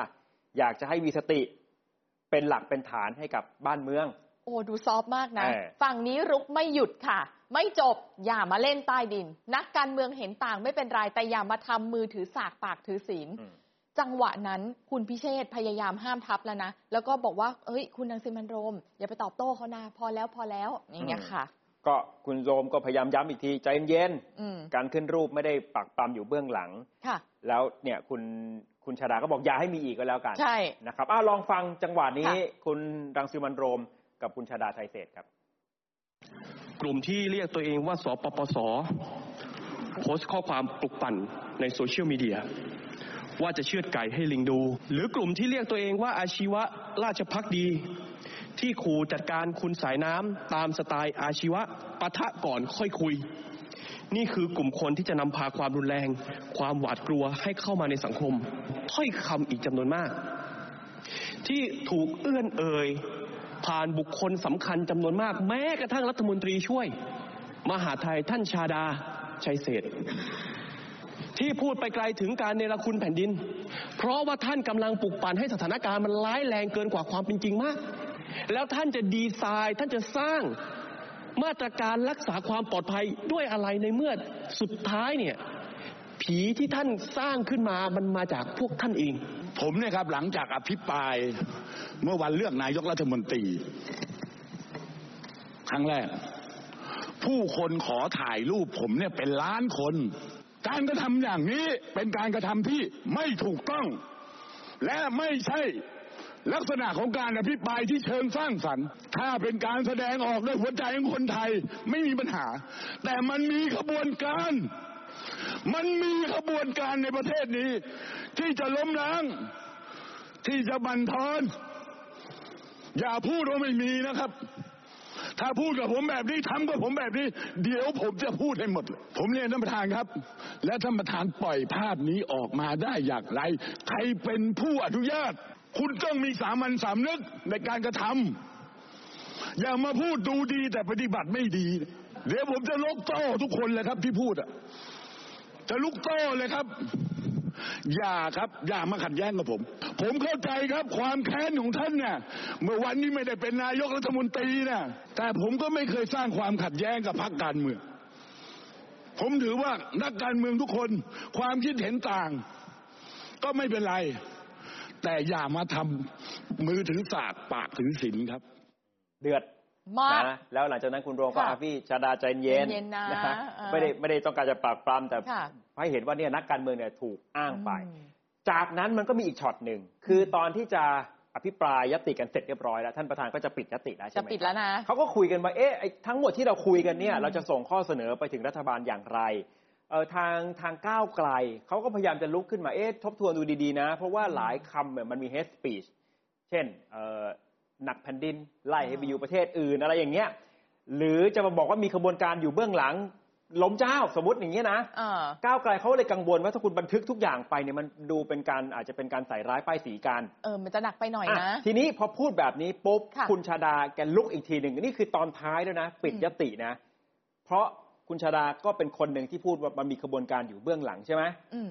อยากจะให้มีสติเป็นหลักเป็นฐานให้กับบ้านเมือง โอ้ดูซอฟมากนะ ฝั่งนี้รุกไม่หยุดค่ะ ไม่จบอย่ามาเล่นใต้ดิน นักการเมืองเห็นต่างไม่เป็นไรแต่อย่ามาทำมือถือสากปากถือศีลจังหวะนั้นคุณพิเชษพยายามห้ามทับแล้วนะแล้วก็บอกว่าเอ้ย คุณนังสิมันโรม อย่าไปตอบโต้เขานะพอแล้วพอแล้วอย่างเงี้ยค่ะ ก็คุณโรมก็พยายามย้ำอีกที ใจเย็นอืมๆการขึ้นรูปไม่ได้ปักปรำอยู่เบื้องหลังค่ะแล้วเนี่ยคุณคุณชาดาก็บอกอย่าให้มีอีกก็แล้วกันใช่นะครับอ้าวลองฟังจังหวะนี้ค่ะคุณรังสิมันต์โรมกับคุณชาดาไทยเศรษฐ์ครับ กลุ่มที่เรียกตัวเองว่าสปปสโพสต์ข้อความปลุกปั่นในโซเชียลมีเดียว่าจะเชือดไก่ให้ลิงดู หรือกลุ่มที่เรียกตัวเองว่าอาชีวะราชพักดี ที่ขู่จัดการคุณสายน้ำตามสไตล์อาชีวะปะทะก่อนค่อยคุย นี่คือกลุ่มคนที่จะนำพาความรุนแรง ความหวาดกลัวให้เข้ามาในสังคม ถ้อยคำอีกจำนวนมาก ที่ถูกเอื้อนเอ่ยผ่านบุคคลสำคัญจำนวนมาก แม้กระทั่งรัฐมนตรีช่วย มหาไทยท่านชาดาชัยเศษที่พูดไปไกลถึงการเนรคุณแผ่นดิน เพราะว่าท่านกำลังปลุกปั่นให้สถานการณ์มันร้ายแรงเกินกว่าความเป็นจริงมาก แล้วท่านจะดีไซน์ ท่านจะสร้างมาตรการรักษาความปลอดภัยด้วยอะไรในเมื่อสุดท้ายเนี่ย ผีที่ท่านสร้างขึ้นมามันมาจากพวกท่านเอง ผมเนี่ยครับหลังจากอภิปรายเมื่อวันเลือกนายกรัฐมนตรี ครั้งแรก ผู้คนขอถ่ายรูปผมเนี่ยเป็นล้านคน การกระทำอย่างนี้เป็นการกระทำที่ไม่ถูกต้อง และไม่ใช่ ลักษณะของการอภิปรายที่เชิงสร้างสรรค์ถ้าเป็นการแสดงออกด้วยหัวใจของคนไทยไม่มีปัญหา แต่มันมีขบวนการ มันมีขบวนการในประเทศนี้ ที่จะล้มล้าง ที่จะบั่นทอน อย่าพูดว่าไม่มีนะครับถ้าพูดกับผมแบบนี้ทำกับผมแบบนี้ เดี๋ยวผมจะพูดให้หมด ผมเรียนท่านประธานครับ และท่านประธานปล่อยภาพนี้ออกมาได้อย่างไร ใครเป็นผู้อนุญาต คุณต้องมีสามัญสำนึกในการกระทำอย่ามาพูดดูดีแต่ปฏิบัติไม่ดี เดี๋ยวผมจะลบโต้ทุกคนเลยครับที่พูดอะจะลุกโต้เลยครับ อย่าครับ อย่ามาขัดแย้งกับผม ผมเข้าใจครับ ความแค้นของท่านเนี่ยเมื่อวันนี้ไม่ได้เป็นนายกรัฐมนตรีนะแต่ผมก็ไม่เคยสร้างความขัดแย้งกับพรรคการเมืองผมถือว่านักการเมืองทุกคน ความคิดเห็นต่าง ก็ไม่เป็นไร แต่อย่ามาทำมือถือสากปากถือศีลครับ เดือดมากนะแล้วหลังจากนั้นคุณโรงก็ค่ะอาพี่ชาดาใจเย็นเย็นๆนะฮเออไม่ได้ไม่ได้ต้องการจะปรากปรำแต่ค่ะให้เห็นว่าเนี่ยนักการเมืองเนี่ยถูกอ้างไปอืมจากนั้นมันก็มีอีกช็อตหนึ่งคือตอนที่จะอภิปรายยติกันเสร็จเรียบร้อยแล้วท่านประธานก็จะปิดยติแล้วใช่จะไหมปิดแล้วนะเขาก็คุยกันว่าเอ๊ะไอ้ทั้งหมดที่เราคุยกันเนี่ยอืมเราจะส่งข้อเสนอไปถึงรัฐบาลอย่างไรเออ ทางทางก้าวไกลเขาก็พยายามจะลุกขึ้นมาเอ๊ะทบทวนดูดีๆนะ เพราะว่าหลายคำเนี่ยมันมี hate speech เช่นเออหนักแผ่นดินไล่ให้ไปอยู่ประเทศอื่นอะไรอย่างเงี้ยหรือจะมาบอกว่ามีขบวนการอยู่เบื้องหลังล้มเจ้าสมมติอย่างเงี้ยนะเออก้าวไกลเขาเลยกังวลว่าถ้าคุณบันทึกทุกอย่างไปเนี่ยมันดูเป็นการอาจจะเป็นการใส่ร้ายป้ายสีกันเออมันจะหนักไปหน่อยนะอะทีนี้พอพูดแบบนี้ปุ๊บค่ะคุณชาดาแกลุกอีกทีหนึ่งนี่คือตอนท้ายแล้วยนะ ปิดอืมยตินะ เพราะ คุณชาดาก็เป็นคนหนึ่งที่พูดว่ามันมีขบวนการอยู่เบื้องหลังใช่ไหมอืม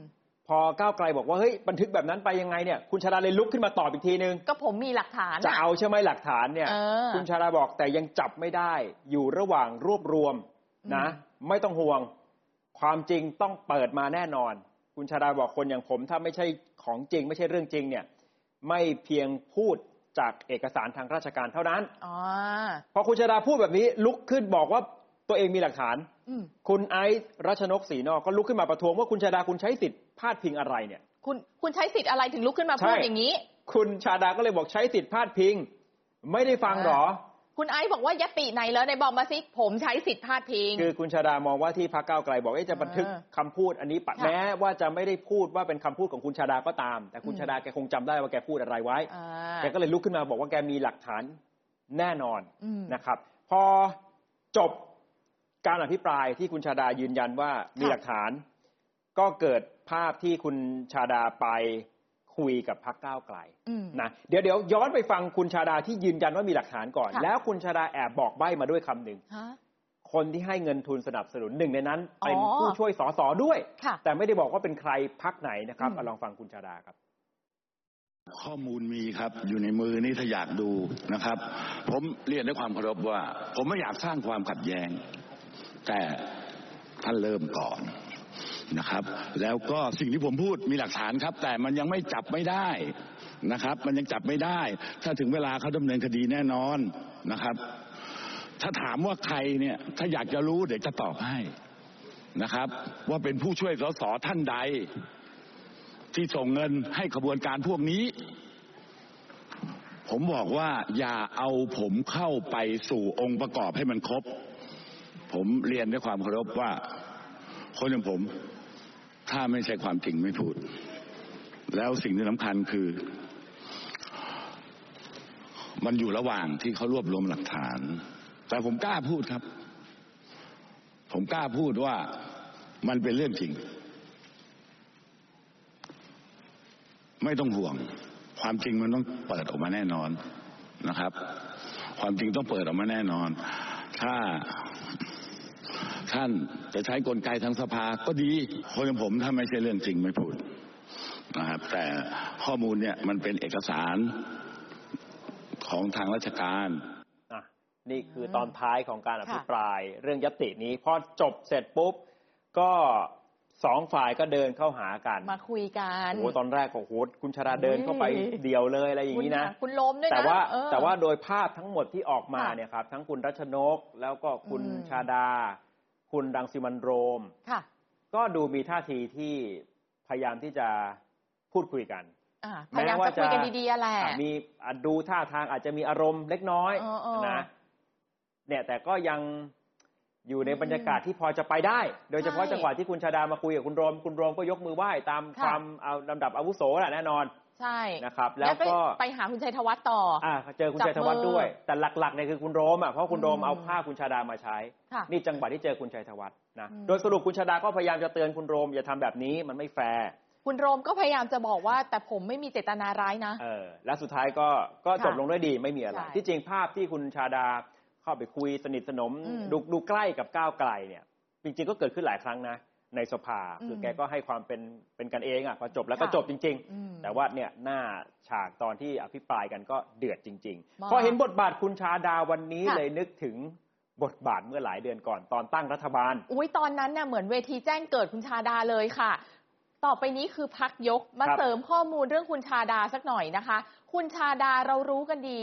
พอก้าวไกลบอกว่าเฮ้ยบันทึกแบบนั้นไปยังไงเนี่ยคุณชาดาเลยลุกขึ้นมาตอบอีกทีนึง ก็ผมมีหลักฐานจะน่เอาใช่ไหมหลักฐานเนี่ยเออคุณชาดาบอกแต่ยังจับไม่ได้ อยู่ระหว่างรวบรวมนะอืมไม่ต้องห่วง ความจริงต้องเปิดมาแน่นอน คุณชาดาบอกคนอย่างผมถ้าไม่ใช่ของจริง ไม่ใช่เรื่องจริงเนี่ย ไม่เพียงพูดจากเอกสารทางราชการเท่านั้นอ๋อพอคุณชาดาพูดแบบนี้ลุกขึ้นบอกว่า ตัวเองมีหลักฐานอืมคุณไอซ์รัชนกศรีนอกก็ลุกขึ้นมาประท้วงว่าคุณชาดาคุณใช้สิทธิ์พาดพิงอะไรเนี่ย คุณคุณใช้สิทธิ์อะไรถึงลุกขึ้นมาพูดใช่อย่างนี้ คุณชาดาก็เลยบอกใช้สิทธิ์พาดพิง ไม่ได้ฟังหรอ คุณไอซ์บอกว่ายติไหนแล้วในบอกมาสิผมใช้สิทธิ์พาดพิง คือคุณชาดามองว่าที่พักเก้าวไกลบอกว่าจะบันทึกเออคำพูดอันนี้ปะค่ะแม้ว่าจะไม่ได้พูดว่าเป็นคำพูดของคุณชาดาก็ตาม แต่คุณอืมชาดาแกคงจำได้ว่าแกพูดอะไรไว้อ่าแกก็เลยลุกขึ้นมาบอกว่าแกมีหลักฐานแน่นอนอืมนะครับ พอจบ การอภิปรายที่คุณชาดายืนยันว่ามีค่ะหลักฐาน ก็เกิดภาพที่คุณชาดาไปคุยกับพักก้าวไกลอืมนะเดี๋ยวเดี๋ยวย้อนไปฟังคุณชาดาที่ยืนยันว่ามีหลักฐานก่อนค่ะแล้วคุณชาดาแอบบอกใบ้มาด้วยคำหนึ่งฮะคนที่ให้เงินทุนสนับสนุนหนึ่งในนั้น เป็นอ๋อผู้ช่วยสสด้วยค่ะแต่ไม่ได้บอกว่าเป็นใครพักไหนนะครับอืมเอาลองฟังคุณชาดาครับ ข้อมูลมีครับ อยู่ในมือนี่ถ้าอยากดูนะครับ ผมเรียนด้วยความเคารพว่า ผมไม่อยากสร้างความขัดแย้ง แต่ท่านเริ่มก่อนนะครับ แล้วก็สิ่งที่ผมพูดมีหลักฐานครับ แต่มันยังไม่จับไม่ได้นะครับ มันยังจับไม่ได้ ถ้าถึงเวลาเขาดำเนินคดีแน่นอนนะครับ ถ้าถามว่าใครเนี่ย ถ้าอยากจะรู้เดี๋ยวจะตอบให้นะครับ ว่าเป็นผู้ช่วยสสท่านใด ที่ส่งเงินให้ขบวนการพวกนี้ ผมบอกว่าอย่าเอาผมเข้าไปสู่องค์ประกอบให้มันครบ ผมเรียนด้วยความเคารพว่า คนอย่างผม ถ้าไม่ใช่ความจริงไม่พูด แล้วสิ่งที่สำคัญคือ มันอยู่ระหว่างที่เขารวบรวมหลักฐาน แต่ผมกล้าพูดครับ ผมกล้าพูดว่ามันเป็นเรื่องจริง ไม่ต้องห่วง ความจริงมันต้องเปิดออกมาแน่นอนนะครับ ความจริงต้องเปิดออกมาแน่นอน ถ้า ท่านจะใช้กลไกทางสภาก็ดีคนอย่างผมถ้าไม่ใช่เรื่องจริงไม่พูดนะครับ แต่ข้อมูลเนี่ยมันเป็นเอกสารของทางราชการอะนี่คือตอนท้ายของการอภิค่ะปราย เรื่องยตินี้พอจบเสร็จปุ๊บ ก็สองฝ่ายก็เดินเข้าหากัน มาคุยกันโอ้โหตอนแรกก็โอ้โหคุณชาดาเดินเข้าไปอุ้ยเดี่ยวเลยอะไรอย่างนี้นะคุณล้มด้วยนะแต่ว่าเออแต่ว่าโดยภาพทั้งหมดที่ออกมาค่ะเนี่ยครับ ทั้งคุณรัชนกแล้วก็คุณอืมชาดา คุณรังสิมันต์โรม ค่ะ ก็ดูมีท่าทีที่พยายามที่จะพูดคุยกันอ่าพยายามจะคุยกันดีๆอะแหละอะมีอะดูท่าทางอาจจะมีอารมณ์เล็กน้อยเออเออนะเนี่ยแต่ก็ยังอยู่ในอืมบรรยากาศที่พอจะไปได้ โดยเฉพาะใช่จังหวะที่คุณชาดามาคุยกับคุณโรม คุณโรมก็ยกมือไหว้ตามค่ะความเอาลำดับอาวุโสแหละแน่นอน ใช่นะครับ แล้วก็ไปหาคุณชัยธวัฒน์ต่อออ่าเจอคุณจับชัยธวัฒน์มือด้วย แต่หลักๆเนี่ยคือคุณโรมอะเพราะคุณโรมอืมเอาภาพคุณชาดามาใช้ค่ะนี่จังหวะที่เจอคุณชัยธวัฒน์นะอืมโดยสรุปคุณชาดาก็พยายามจะเตือนคุณโรมอย่าทำแบบนี้มันไม่แฟร์คุณโรมก็พยายามจะบอกว่าแต่ผมไม่มีเจตนาร้ายนะเออและสุดท้ายก็ก็ค่ะจบลงด้วยดีไม่มีอะไรใช่ที่จริงภาพที่คุณชาดาเข้าไปคุยสนิทสนมอืมดูดูใกล้กับก้าวไกลเนี่ยจริงๆก็เกิดขึ้นหลายครั้งนะ ในสภาอืมคือแกก็ให้ความเป็นเป็นกันเองอะพอจบแล้วก็ค่ะจบจริงอืมๆแต่ว่าเนี่ยหน้าฉากตอนที่อภิปรายกันก็เดือดจริงมากๆพอเห็นบทบาทคุณชาดาวันนี้ค่ะเลยนึกถึงบทบาทเมื่อหลายเดือนก่อนตอนตั้งรัฐบาล อุ้ยตอนนั้นน่ะเหมือนเวทีแจ้งเกิดคุณชาดาเลยค่ะ ต่อไปนี้คือพักยกมาครับเสริมข้อมูลเรื่องคุณชาดาสักหน่อยนะคะ คุณชาดาเรารู้กันดี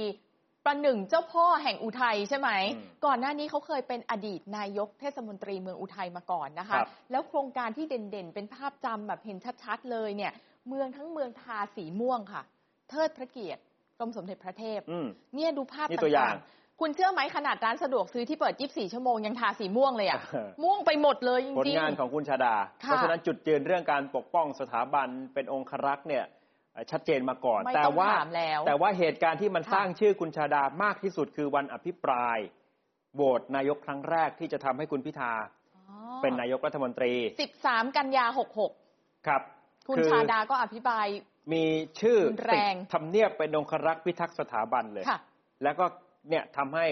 ประหนึ่งเจ้าพ่อแห่งอุทัยใช่ไหมอืมก่อนหน้านี้เขาเคยเป็นอดีตนายกเทศมนตรีเมืองอุทัยมาก่อนนะคะครับแล้วโครงการที่เด่นๆ เป็นภาพจำแบบเห็นชัดๆเลยเนี่ย เมืองทั้งเมืองทาสีม่วงค่ะ เทิดพระเกียรติกรมสมเด็จพระเทพอืมเนี่ยดูภาพนี่ตัวอย่างต่างๆคุณเชื่อไหมขนาดร้านสะดวกซื้อที่เปิด 24 ชั่วโมงยังทาสีม่วงเลยอะเออม่วงไปหมดเลยจริงๆผลงานของคุณชาดาค่ะเพราะฉะนั้นจุดยืนเรื่องการปกป้องสถาบันเป็นองครักษ์เนี่ยเอ่อ ชัดเจนมาก่อนไม่แต่ต้องว่าถามแล้วแต่ว่าเหตุการณ์ที่มันค่ะสร้างชื่อคุณชาดามากที่สุดคือวันอภิปรายโหวตนายกครั้งแรกที่จะทำให้คุณพิธาอ๋อเป็นนายกรัฐมนตรี 13 กันยา 66 ครับ คุณอชาดาก็อภิปรายมีชื่อรุนแรงติดทำเนียบเป็นองครักษ์พิทักษ์สถาบันเลยค่ะแล้วก็เนี่ยทำให้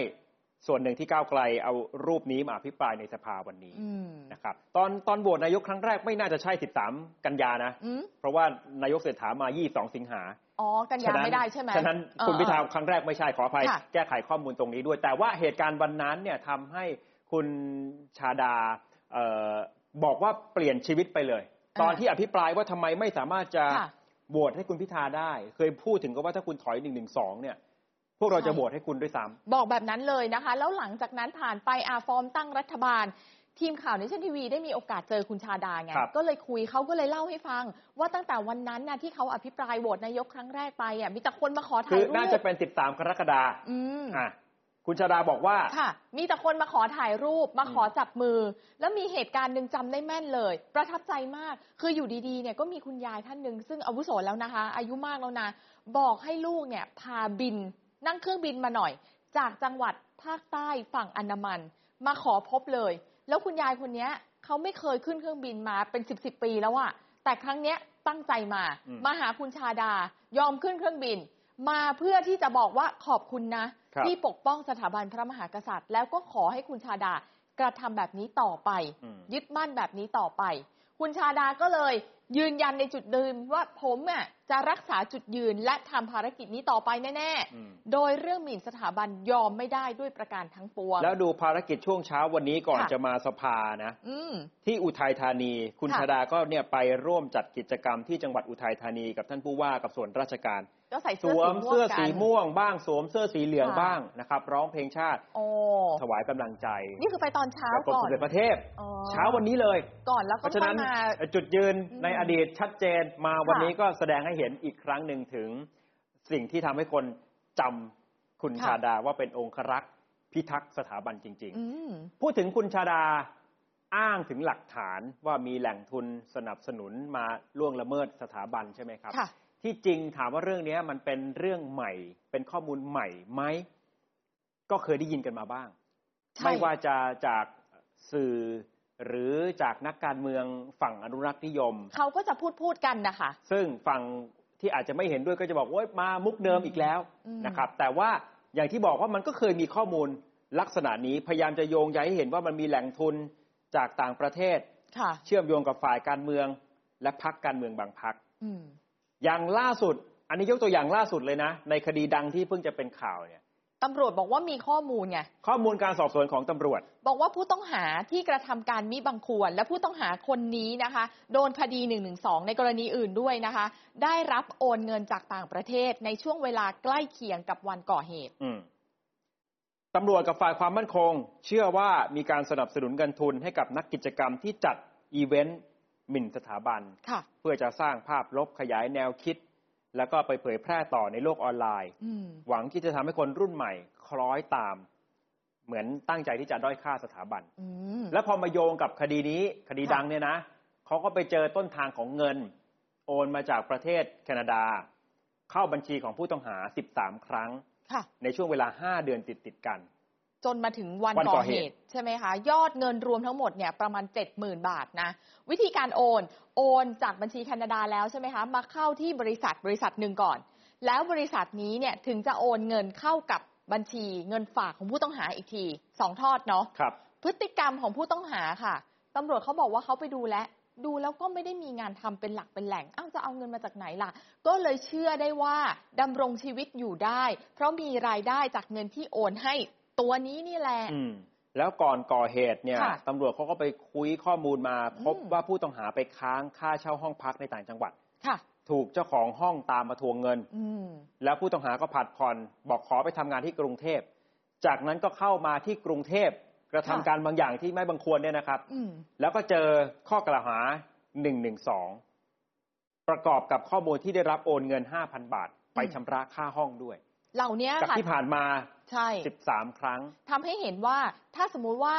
ส่วนหนึ่งที่ก้าวไกลเอารูปนี้มาอภิปรายในสภาวันนี้อืมนะครับ ตอนตอนโหวตนายกครั้งแรกไม่น่าจะใช่ 13 กันยานะอืมเพราะว่านายกเศรษฐามา 22 สิงหาอ๋อ กันยาไม่ได้ใช่ไหมฉะนั้นเออคุณพิธาเออครั้งแรกไม่ใช่ขออภัยค่ะแก้ไขข้อมูลตรงนี้ด้วย แต่ว่าเหตุการณ์วันนั้นเนี่ยทำให้คุณชาดาเอ่อบอกว่าเปลี่ยนชีวิตไปเลย ตอนที่อภิปรายว่าทำไมไม่สามารถจะค่ะโหวตให้คุณพิธาได้ เคยพูดถึงก็ว่าถ้าคุณถอย112เนี่ย พวกเราจะโหวตให้คุณด้วยซ้ำบอกแบบนั้นเลยนะคะ แล้วหลังจากนั้นผ่านไปอาฟอร์มตั้งรัฐบาล ทีมข่าวเนชั่นทีวีได้มีโอกาสเจอคุณชาดาไงครับก็เลยคุยเขาก็เลยเล่าให้ฟัง ว่าตั้งแต่วันนั้นนะที่เขาอภิปรายโหวตนายกครั้งแรกไปอะมีแต่คนมาขอถ่าคืยอรูน่าปจะเป็น 13 กรกฎาคมอืมอะคุณชาดาบอกว่าค่ะ มีแต่คนมาขอถ่ายรูปมาขอจับมือ แล้วมีเหตุการณ์หนึ่งจำได้แม่นเลย ประทับใจมาก คืออยู่ดีๆเนี่ยก็มีคุณยายท่านหนึ่งซึ่งอาวุโสแล้วนะคะ อายุมากแล้วนะ บอกให้ลูกเนี่ยพาบิน นั่งเครื่องบินมาหน่อย จากจังหวัดภาคใต้ฝั่งอันดามัน มาขอพบเลย แล้วคุณยายคนเนี้ยเขาไม่เคยขึ้นเครื่องบินมาเป็นสิบสิบปีแล้วอะแต่ครั้งเนี้ยตั้งใจมาอืมมาหาคุณชาดา ยอมขึ้นเครื่องบิน มาเพื่อที่จะบอกว่าขอบคุณนะครับที่ปกป้องสถาบันพระมหากษัตริย์ แล้วก็ขอให้คุณชาดากระทำแบบนี้ต่อไปอืมยึดมั่นแบบนี้ต่อไป คุณชาดาก็เลยยืนยันในจุดเดิมว่าผมอะ จะรักษาจุดยืนและทำภารกิจนี้ต่อไปแน่อืมๆโดยเรื่องหมิ่นสถาบันยอมไม่ได้ด้วยประการทั้งปวง แล้วดูภารกิจช่วงเช้าวันนี้ก่อนค่ะจะมาสภานะอืมที่อุทัยธานี คุณค่ะ ชาดาก็เนี่ยไปร่วมจัดกิจกรรมที่จังหวัดอุทัยธานีกับท่านผู้ว่ากับส่วนราชการ ก็ใส่สเสื้อวสีมม่วเสื้องกัสีนม่วงบ้างสวมเสื้อสีเหลืองค่ะ บ้างนะครับร้องเพลงชาติโอ้ถวายกำลังใจนี่คือไปตอนเช้ากับกรมก่อสนมเด็จพระเทพ อ๋อเช้าวันนี้เลย ก่อนแล้วเพก็ราะฉะค่อนั้ยนมา จุดยืนอืมในอดีตชัดเจนมาวันค่ะนี้ก็แสดงให้เห็นอีกครั้งหนึ่งถึงสิ่งที่ทำให้คนจำคุณค่ะชาดาว่าเป็นองครักษ์พิทักษ์สถาบันจริงๆอืมพูดถึงคุณชาดาอ้างถึงหลักฐานว่ามีแหล่งทุนสนับสนุนมาล่วงละเมิดสถาบันใช่ไหมครับค่ะที่จริงถามว่าเรื่องนี้มันเป็นเรื่องใหม่ เป็นข้อมูลใหม่ไหมก็เคยได้ยินกันมาบ้างใช่ไม่ว่าจะจากสื่อ หรือจากนักการเมืองฝั่งอนุรักษ์นิยม เขาก็จะพูดพูดกันนะคะ ซึ่งฝั่งที่อาจจะไม่เห็นด้วยก็จะบอกว่ามามุกเดิมอีกแล้วอืมนะครับ แต่ว่าอย่างที่บอกว่ามันก็เคยมีข้อมูลลักษณะนี้พยายามจะโยงใยให้เห็นว่ามันมีแหล่งทุนจากต่างประเทศค่ะเชื่อมโยงกับฝ่ายการเมือง และพักการเมืองบางพักอืมอย่างล่าสุด อันนี้ยกตัวอย่างล่าสุดเลยนะ ในคดีดังที่เพิ่งจะเป็นข่าวเนี่ย ตำรวจบอกว่ามีข้อมูลไงข้อมูลการสอบสวนของตำรวจ บอกว่าผู้ต้องหาที่กระทำการมิบังควร และผู้ต้องหาคนนี้นะคะ โดนคดี1นึในกรณีอื่นด้วยนะคะ ได้รับโอนเงินจากต่างประเทศในช่วงเวลาใกล้เคียงกับวันก่อเหตุอืมตำรวจกับฝ่ายความมั่นคง เชื่อว่ามีการสนับสนุนเงินทุนให้กับนักกิจกรรมที่จัดอีเวนต์หมิ่นสถาบันค่ะเพื่อจะสร้างภาพลบขยายแนวคิด แล้วก็ไปเผยแพร่ต่อในโลกออนไลน์อืมหวังที่จะทำให้คนรุ่นใหม่ คล้อยตาม เหมือนตั้งใจที่จะด้อยค่าสถาบันอืมแล้วพอมาโยงกับคดีนี้ คดีค่ะดังเนี่ยนะเขาก็ไปเจอต้นทางของเงิน โอนมาจากประเทศแคนาดา เข้าบัญชีของผู้ต้องหา 13 ครั้งค่ะในช่วงเวลา 5 เดือนติดติดๆกัน จนมาถึงวันวันก่ก่ออเหเหตุตุใช่ไหมคะ ยอดเงินรวมทั้งหมดเนี่ยประมาณ 70,000 บาทนะ วิธีการโอน โอนจากบัญชีแคนาดาแล้วใช่ไหมคะ มาเข้าที่บริษัทบริษัทหนึ่งก่อน แล้วบริษัทนี้เนี่ยถึงจะโอนเงินเข้ากับบัญชีเงินฝากของผู้ต้องหาอีกทีสองทอดเนาะครับ พฤติกรรมของผู้ต้องหาค่ะตำรวจเขาบอกว่าเขาไปดูแลวดูแล้วก็ไม่ได้มีงานทำเป็นหลักเป็นแหล่งอ้าวจะเอาเงินมาจากไหนล่ะ ก็เลยเชื่อได้ว่าดำรงชีวิตอยู่ได้ เพราะมีรายได้จากเงินที่โอนให้ ตัวนี้นี่แหละ อืมแล้วก่อนก่อเหตุเนี่ยค่ะตำรวจเขาก็ไปคุยข้อมูลมา พบอืม ว่าผู้ต้องหาไปค้างค่าเช่าห้องพักในต่างจังหวัด ค่ะ ถูกเจ้าของห้องตามมาทวงเงิน อืม แล้วผู้ต้องหาก็ผัดผ่อนบอกขอไปทำงานที่กรุงเทพ จากนั้นก็เข้ามาที่กรุงเทพกระทำค่ะ การบางอย่างที่ไม่บังควรเนี่ยนะครับ อืม แล้วก็เจอข้อกล่าวหา 112 ประกอบกับข้อมูลที่ได้รับโอนเงิน 5,000 บาท ไปอืม ชำระค่าห้องด้วย เหล่านี้จากค่ะที่ผ่านมาใช่13ครั้ง ทำให้เห็นว่าถ้าสมมุติว่า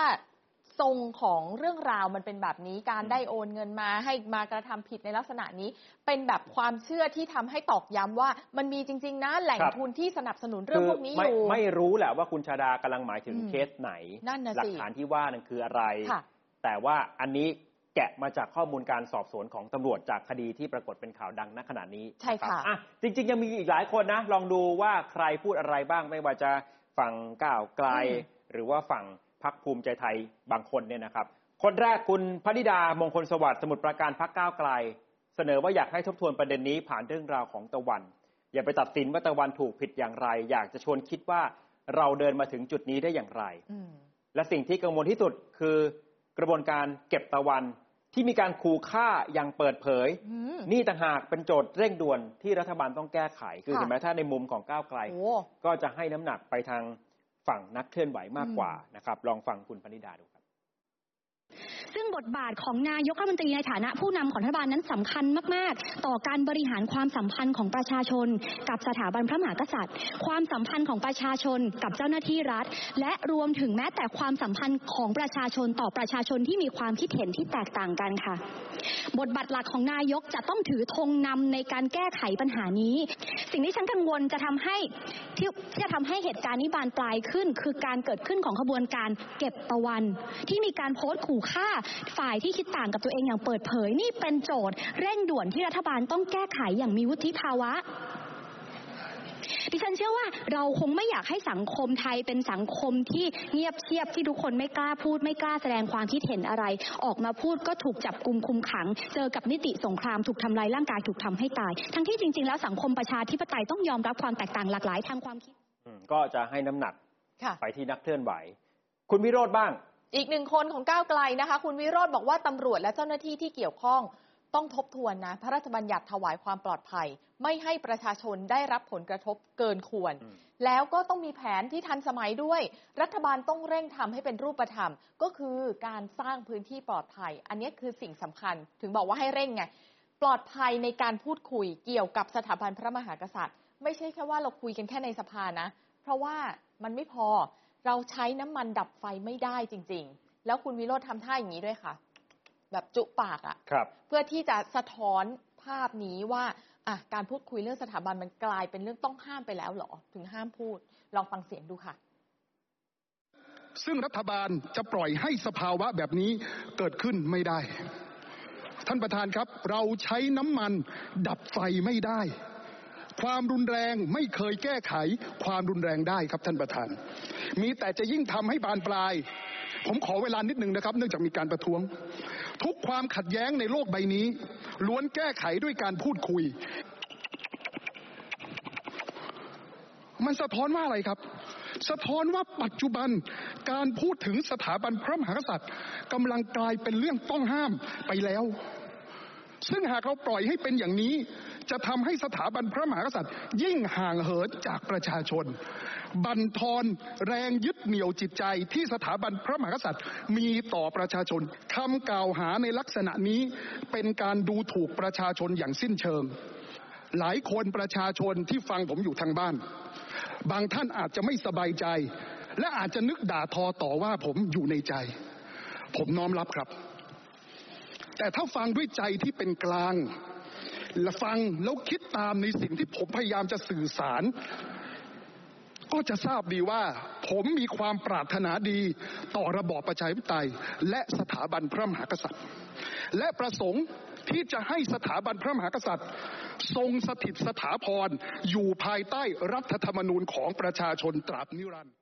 ทรงของเรื่องราวมันเป็นแบบนี้การได้โอนเงินมาให้มากระทำผิดในลักษณะนี้ เป็นแบบความเชื่อที่ทำให้ตอกย้ำว่า มันมีจริง ๆ นะแหล่งครับ ทุนที่สนับสนุนเรื่องพวกนี้อไม่ยู่ ไม่รู้แหละว่าคุณชาดากำลังหมายถึงอืมเคสไหน นั่นน่ะสิหลัฐานที่ว่านั่นคืออะไร ค่ะ แต่ว่าอันนี้ แกะมาจากข้อมูลการสอบสวนของตำรวจจากคดีที่ปรากฏเป็นข่าวดังณขณะนี้ใช่ค่ะรับอะจริง ๆ ยังมีอีกหลายคนนะ ลองดูว่าใครพูดอะไรบ้างไม่ว่าจะฝั่งก้าวไกล หรือว่าฝั่งพักภูมิใจไทยบางคนเนี่ยนะครับ คนแรกคุณพนิดามงคลสวัสดิ์สมุทรปราการพักก้าวไกล เสนอว่าอยากให้ทบทวนประเด็นนี้ผ่านเรื่องราวของตะวัน อย่าไปตัดสินว่าตะวันถูกผิดอย่างไร อยากจะชวนคิดว่าเราเดินมาถึงจุดนี้ได้อย่างไรอืมและสิ่งที่กังวลที่สุดคือ กระบวนการเก็บตะวัน ที่มีการขู่ฆ่าอย่างเปิดเผยอืมนี่ต่างหากเป็นโจทย์เร่งด่วนที่รัฐบาลต้องแก้ไข คือค่ะเห็นไหมถ้าในมุมของก้าวไกลโอ้ก็จะให้น้ำหนักไปทางฝั่งนักเคลื่อนไหวมากกว่านะครับ ลองฟังคุณพนิดาดูครับ ซึ่งบทบาทของนายกรัฐมนตรีในฐานะผู้นำของรัฐบาลนั้นสำคัญมาก ๆ ต่อการบริหารความสัมพันธ์ของประชาชน กับสถาบันพระมหากษัตริย์ ความสัมพันธ์ของประชาชน กับเจ้าหน้าที่รัฐ และรวมถึงแม้แต่ความสัมพันธ์ของประชาชนต่อประชาชนที่มีความคิดเห็นที่แตกต่างกันค่ะ บทบาทหลักของนายกจะต้องถือธงนำในการแก้ไขปัญหานี้ สิ่งที่ฉันกังวลจะทำให้ที่ที่จะทำให้เหตุการณ์นี้บานปลายขึ้น คือการเกิดขึ้นของขบวนการเก็บตะวัน ที่มีการโพสต์ขู่ฆ่าฝ่ายที่คิดต่างกับตัวเองอย่างเปิดเผย นี่เป็นโจทย์เร่งด่วนที่รัฐบาลต้องแก้ไขอย่างมีวุฒิภาวะดิฉันเชื่อว่าเราคงไม่อยากให้สังคมไทยเป็นสังคมที่เงียบเชียบที่ทุกคนไม่กล้าพูดไม่กล้าแสดงความคิดเห็นอะไร ออกมาพูดก็ถูกจับกลุมคุมขัง เจอกับนิติสงครามถูกทำลายร่างกายถูกทำให้ตาย ทั้งที่จริง ๆ แล้วสังคมประชาธิปไตยต้องยอมรับความแตกต่างหลากหลายทางความคิดอืมก็จะให้น้ำหนักค่ะไปที่นักเคลื่อนไหว คุณวิโรธบ้าง อีกหนึ่งคนของก้าวไกลนะคะ คุณวิโรธบอกว่าตำรวจและเจ้าหน้าที่ที่เกี่ยวข้องต้องทบทวนนะ พระราชบัญญัติถวายความปลอดภัย ไม่ให้ประชาชนได้รับผลกระทบเกินควรอืมแล้วก็ต้องมีแผนที่ทันสมัยด้วย รัฐบาลต้องเร่งทำให้เป็นรูปธรรม ก็คือการสร้างพื้นที่ปลอดภัย อันนี้คือสิ่งสำคัญ ถึงบอกว่าให้เร่งไง ปลอดภัยในการพูดคุยเกี่ยวกับสถาบันพระมหากษัตริย์ ไม่ใช่แค่ว่าเราคุยกันแค่ในสภานะ เพราะว่ามันไม่พอ เราใช้น้ำมันดับไฟไม่ได้จริง ๆ แล้วคุณวิโรธทำท่าอย่างนี้ด้วยค่ะ แบบจุปากอะครับเพื่อที่จะสะท้อนภาพนี้ว่าอะการพูดคุยเรื่องสถาบันมันกลายเป็นเรื่องต้องห้ามไปแล้วเหรอ ถึงห้ามพูด ลองฟังเสียงดูค่ะ ซึ่งรัฐบาลจะปล่อยให้สภาวะแบบนี้เกิดขึ้นไม่ได้ ท่านประธานครับ เราใช้น้ำมันดับไฟไม่ได้ ความรุนแรงไม่เคยแก้ไขความรุนแรงได้ครับท่านประธาน มีแต่จะยิ่งทำให้บานปลาย ผมขอเวลานิดหนึ่งนะครับ เนื่องจากมีการประท้วง ทุกความขัดแย้งในโลกใบนี้ ล้วนแก้ไขด้วยการพูดคุย มันสะท้อนว่าอะไรครับสะท้อนว่าปัจจุบันการพูดถึงสถาบันพระมหากษัตริย์กำลังกลายเป็นเรื่องต้องห้ามไปแล้ว ซึ่งหากเราปล่อยให้เป็นอย่างนี้ จะทำให้สถาบันพระมหากษัตริย์ ยิ่งห่างเหินจากประชาชน บั่นทอนแรงยึดเหนี่ยวจิตใจที่สถาบันพระมหากษัตริย์ มีต่อประชาชนคำกล่าวหาในลักษณะนี้เป็นการดูถูกประชาชนอย่างสิ้นเชิง หลายคนประชาชนที่ฟังผมอยู่ทางบ้าน บางท่านอาจจะไม่สบายใจ และอาจจะนึกด่าทอต่อว่าผมอยู่ในใจ ผมน้อมรับครับ แต่ถ้าฟังด้วยใจที่เป็นกลาง และฟังแล้วคิดตามในสิ่งที่ผมพยายามจะสื่อสาร ก็จะทราบดีว่า ผมมีความปรารถนาดีต่อระบอบประชาธิปไตย และสถาบันพระมหากษัตริย์ และประสงค์ที่จะให้สถาบันพระมหากษัตริย์ ทรงสถิตสถาพรอยู่ภายใต้รัฐธรรมนูญของประชาชนตราบนิรันดร์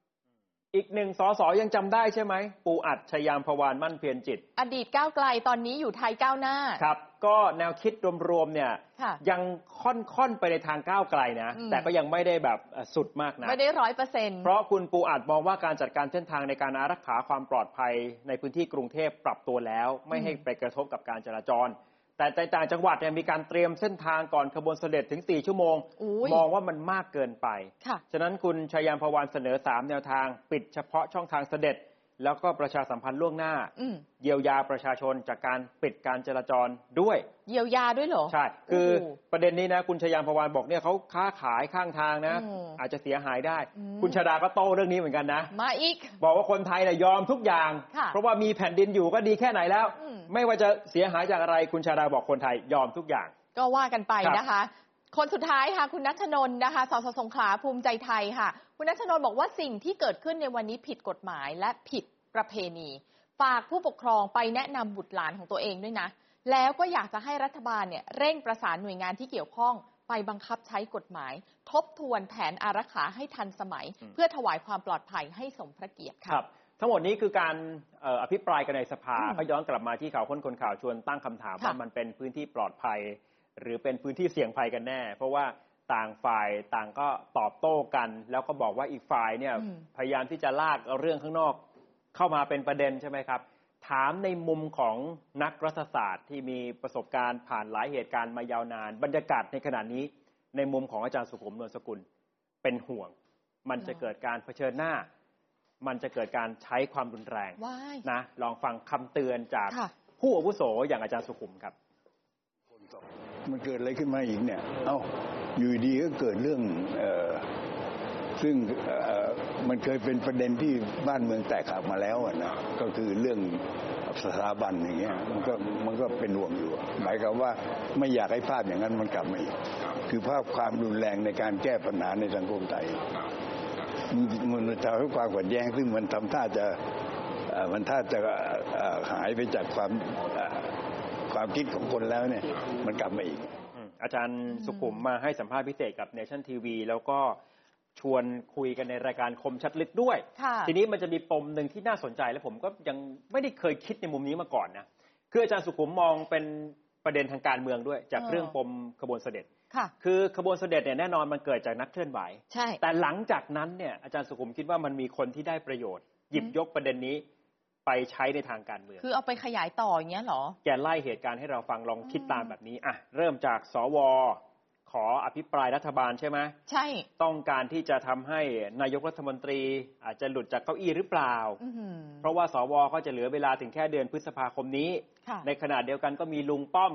อีกหนึ่งสสยังจำได้ใช่ไหม ปูอัดชยามพวานมั่นเพียรจิต อดีตก้าวไกลตอนนี้อยู่ไทยก้าวหน้า ครับ ก็แนวคิดรวมๆเนี่ยค่ะยังค่อนๆไปในทางก้าวไกลนะอืมแต่ก็ยังไม่ได้แบบเอ่อสุดมากนะไม่ได้ร้อยเปอร์เซ็นต์เพราะคุณปูอัดมองว่าการจัดการเส้นทางในการอารักขาความปลอดภัยในพื้นที่กรุงเทพปรับตัวแล้ว ไม่ให้ไปกระทบกับการจราจร แต่ในต่างจังหวัดเนี่ยมีการเตรียมเส้นทางก่อนขบวนเสด็จถึง 4 ชั่วโมงอุ๊ยมองว่ามันมากเกินไปค่ะฉะนั้นคุณชยามพวานเสนอ 3 แนวทาง ปิดเฉพาะช่องทางเสด็จ แล้วก็ประชาสัมพันธ์ล่วงหน้าอืมเยียวยาประชาชนจากการปิดการจราจรด้วย เยียวยาด้วยเหรอ ใช่ คือโอ้โหประเด็นนี้นะ คุณชยามพวานบอกเนี่ยเขาค้าขายข้างทางนะอืมอาจจะเสียหายได้อืมคุณชาดาก็โต้เรื่องนี้เหมือนกันนะ มาอีก บอกว่าคนไทยเนี่ยยอมทุกอย่างค่ะเพราะว่ามีแผ่นดินอยู่ก็ดีแค่ไหนแล้วอืมไม่ว่าจะเสียหายจากอะไรคุณชาดาบอกคนไทยยอมทุกอย่าง ก็ว่ากันไปครับนะคะ คนสุดท้ายค่ะ คุณนัชนนท์นะคะสสสงขลาภูมิใจไทยค่ะ คุณนัชนนท์บอกว่าสิ่งที่เกิดขึ้นในวันนี้ผิดกฎหมายและผิดประเพณี ฝากผู้ปกครองไปแนะนำบุตรหลานของตัวเองด้วยนะ แล้วก็อยากจะให้รัฐบาลเนี่ยเร่งประสานหน่วยงานที่เกี่ยวข้องไปบังคับใช้กฎหมาย ทบทวนแผนอารักขาให้ทันสมัยอืมเพื่อถวายความปลอดภัยให้สมพระเกียรติคค่ะรับ ทั้งหมดนี้คือการเอ่ออภิปรายกันในสภาอืมก็ย้อนกลับมาที่ข่าวค้นคนข่าวชวนตั้งคำถามค่ะว่ามันเป็นพื้นที่ปลอดภัย หรือเป็นพื้นที่เสี่ยงภัยกันแน่ เพราะว่าต่างฝ่ายต่างก็ตอบโต้กัน แล้วก็บอกว่าอีกฝ่ายเนี่ยอืมพยายามที่จะลากเอาเรื่องข้างนอกเข้ามาเป็นประเด็นใช่ไหมครับ ถามในมุมของนักรัฐศาสตร์ที่มีประสบการณ์ผ่านหลายเหตุการณ์มายาวนาน บรรยากาศในขณะนี้ ในมุมของอาจารย์สุขุมนวลสกุลเป็นห่วง มันจะเกิดการเผชิญหน้า มันจะเกิดการใช้ความรุนแรงว้ายนะลองฟังคำเตือนจากค่ะผู้อาวุโสอย่างอาจารย์สุขุมครับ มันเกิดอะไรขึ้นมาอีกเนี่ย เอ้าอยู่ดีก็เกิดเรื่องออซึ่งมันเคยเป็นประเด็นที่บ้านเมืองแตกหักมาแล้วนะก็คือเรื่องสถาบันอย่างเงี้ยมันก็มันก็เป็นห่วงอยู่ หมายความว่าไม่อยากให้ภาพอย่างนั้นมันกลับมาอีกคือภาพความรุนแรงในการแก้ปัญหาในสังคมไทยมันจะให้ความขัดแย้งซึ่งมันทำท่าจะมันท่าจะหายไปจากความ ความคิดของคนแล้วเนี่ย มันกลับมาอีกอืมอาจารย์สุขุมมาให้สัมภาษณ์พิเศษกับเนชั่นทีวีแล้วก็ชวนคุยกันในรายการคมชัดลึกด้วยค่ะทีนี้มันจะมีปมหนึ่งที่น่าสนใจและผมก็ยังไม่ได้เคยคิดในมุมนี้มาก่อนนะคืออาจารย์สุขุมมองเป็นประเด็นทางการเมืองด้วย จากเออเรื่องปมขบวนเสด็จค่ะคือขบวนเสด็จเนี่ยแน่นอนมันเกิดจากนักเคลื่อนไหวใช่แต่หลังจากนั้นเนี่ยอาจารย์สุขุมคิดว่ามันมีคนที่ได้ประโยชน์ หยิบยกประเด็นนี้ ไปใช้ในทางการเมือง คือเอาไปขยายต่ออย่างเงี้ยเหรอ แกไล่เหตุการณ์ให้เราฟังลองคิดอืมตามแบบนี้อะเริ่มจากสวขออภิปรายรัฐบาลใช่ไหมใช่ ต้องการที่จะทำให้นายกรัฐมนตรี อาจจะหลุดจากเก้าอี้หรือเปล่าอื้อหือเพราะว่าสวก็จะเหลือเวลาถึงแค่เดือนพฤษภาคมนี้ค่ะในขณะเดียวกันก็มีลุงป้อม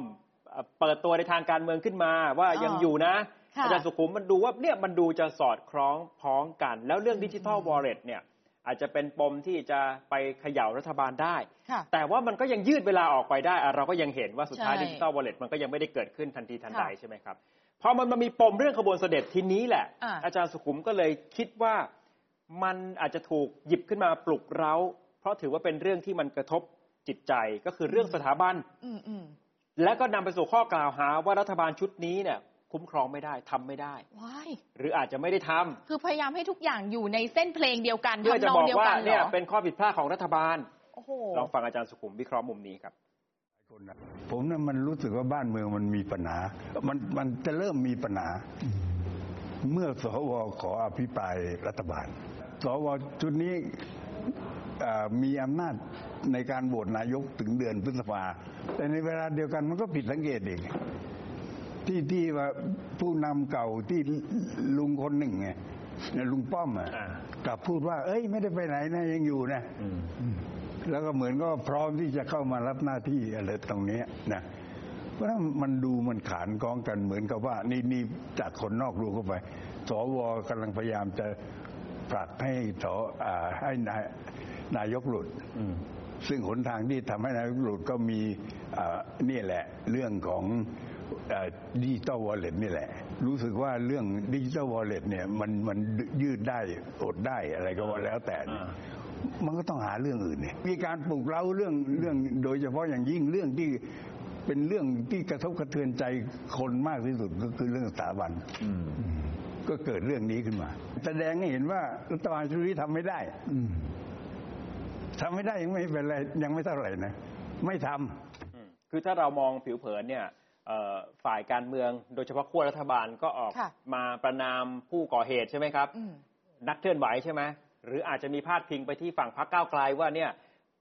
เอ่อเปิดตัวในทางการเมืองขึ้นมาว่าอ๋อยังอยู่นะค่ะอาจารย์สุขุมมันดูว่าเนี่ยมันดูจะสอดคล้องพ้องกัน แล้วเรื่องดิจิทัลวอลเล็ตเนี่ย อาจจะเป็นปมที่จะไปเขย่ารัฐบาลได้ค่ะแต่ว่ามันก็ยังยืดเวลาออกไปได้อะเราก็ยังเห็นว่าสุดท้ายใช่ดิจิทัลวอลเล็ตมันก็ยังไม่ได้เกิดขึ้นทันทีทันใดค่ะใช่ไหมครับพอมันมามีปมเรื่องขบวนเสด็จทีนี้แหละอ่าอาจารย์สุขุมก็เลยคิดว่ามันอาจจะถูกหยิบขึ้นมาปลุกเร้า เพราะถือว่าเป็นเรื่องที่มันกระทบจิตใจก็คือเรื่องสถาบันอืมอืมและก็นำไปสู่ข้อกล่าวหาว่ารัฐบาลชุดนี้เนี่ย คุ้มครองไม่ได้ทำไม่ได้ว้ายหรืออาจจะไม่ได้ทำคือพยายามให้ทุกอย่างอยู่ในเส้นเพลงเดียวกันเพื่อจะทำนบองอกเดียวว่ากันเหรเนี่ยอเป็นข้อผิดพลาดของรัฐบาลโอ้โหลองฟังอาจารย์สุขุมวิเคราะห์มุมนี้ครับผมนั้นมันรู้สึกว่าบ้านเมืองมันมีปัญหา มันมันจะเริ่มมีปัญหา เมื่อสวขออภิปรายรัฐบาล สวชุดนี้เอ่อมีอำนาจในการโหวตนายกถึงเดือนพฤษภาแต่ในเวลาเดียวกันมันก็ผิดสังเกตอีก ที่ที่ว่าผู้นำเก่าที่ลุงคนหนึ่งไงเนี่ยลุงป้อมอะอ่ากลับพูดว่า เอ้ย ไม่ได้ไปไหนนะยังอยู่นะแล้วก็เหมือนก็พร้อมที่จะเข้ามารับหน้าที่อะไรตรงเนี้ยนะเพราะฉะนั้นมันดูมันขานกองกันเหมือนกับว่า นี่นี่จากคนนอกดูเข้าไปสวกำลังพยายามจะผลักให้สอ่าให้นายนายกหลุดซึ่งหนทางที่ทำให้นายกหลุดก็มีอ่านี่แหละ เรื่องของ digital wallet นี่แหละ รู้สึกว่าเรื่อง digital wallet เนี่ยมันมันยืดได้หดได้อะไรก็ว่าแล้วแต่เนี่ยมันก็ต้องหาเรื่องอื่นเนี่ยมีการปลุกเร้าเรื่องเรื่องโดยเฉพาะอย่างยิ่งเรื่องที่เป็นเรื่องที่กระทบกระเทือนใจคนมากที่สุดก็คือเรื่องสถาบันก็เกิดเรื่องนี้ขึ้นมา แสดงให้เห็นว่ารัฐบาลชุดนี้ทำไม่ได้ทำไม่ได้ยังไม่เป็นไรยังไม่เท่าไหร่นะ ไม่ทำอืมคือถ้าเรามองผิวเผินเนี่ยเอ่อ ฝ่ายการเมือง โดยเฉพาะขั้วรัฐบาลก็ออกค่ะมาประนามผู้ก่อเหตุใช่ไหมครับอืมนักเคลื่อนไหวใช่ไหมหรืออาจจะมีพาดพิงไปที่ฝั่งพรรคก้าวไกลว่าเนี่ย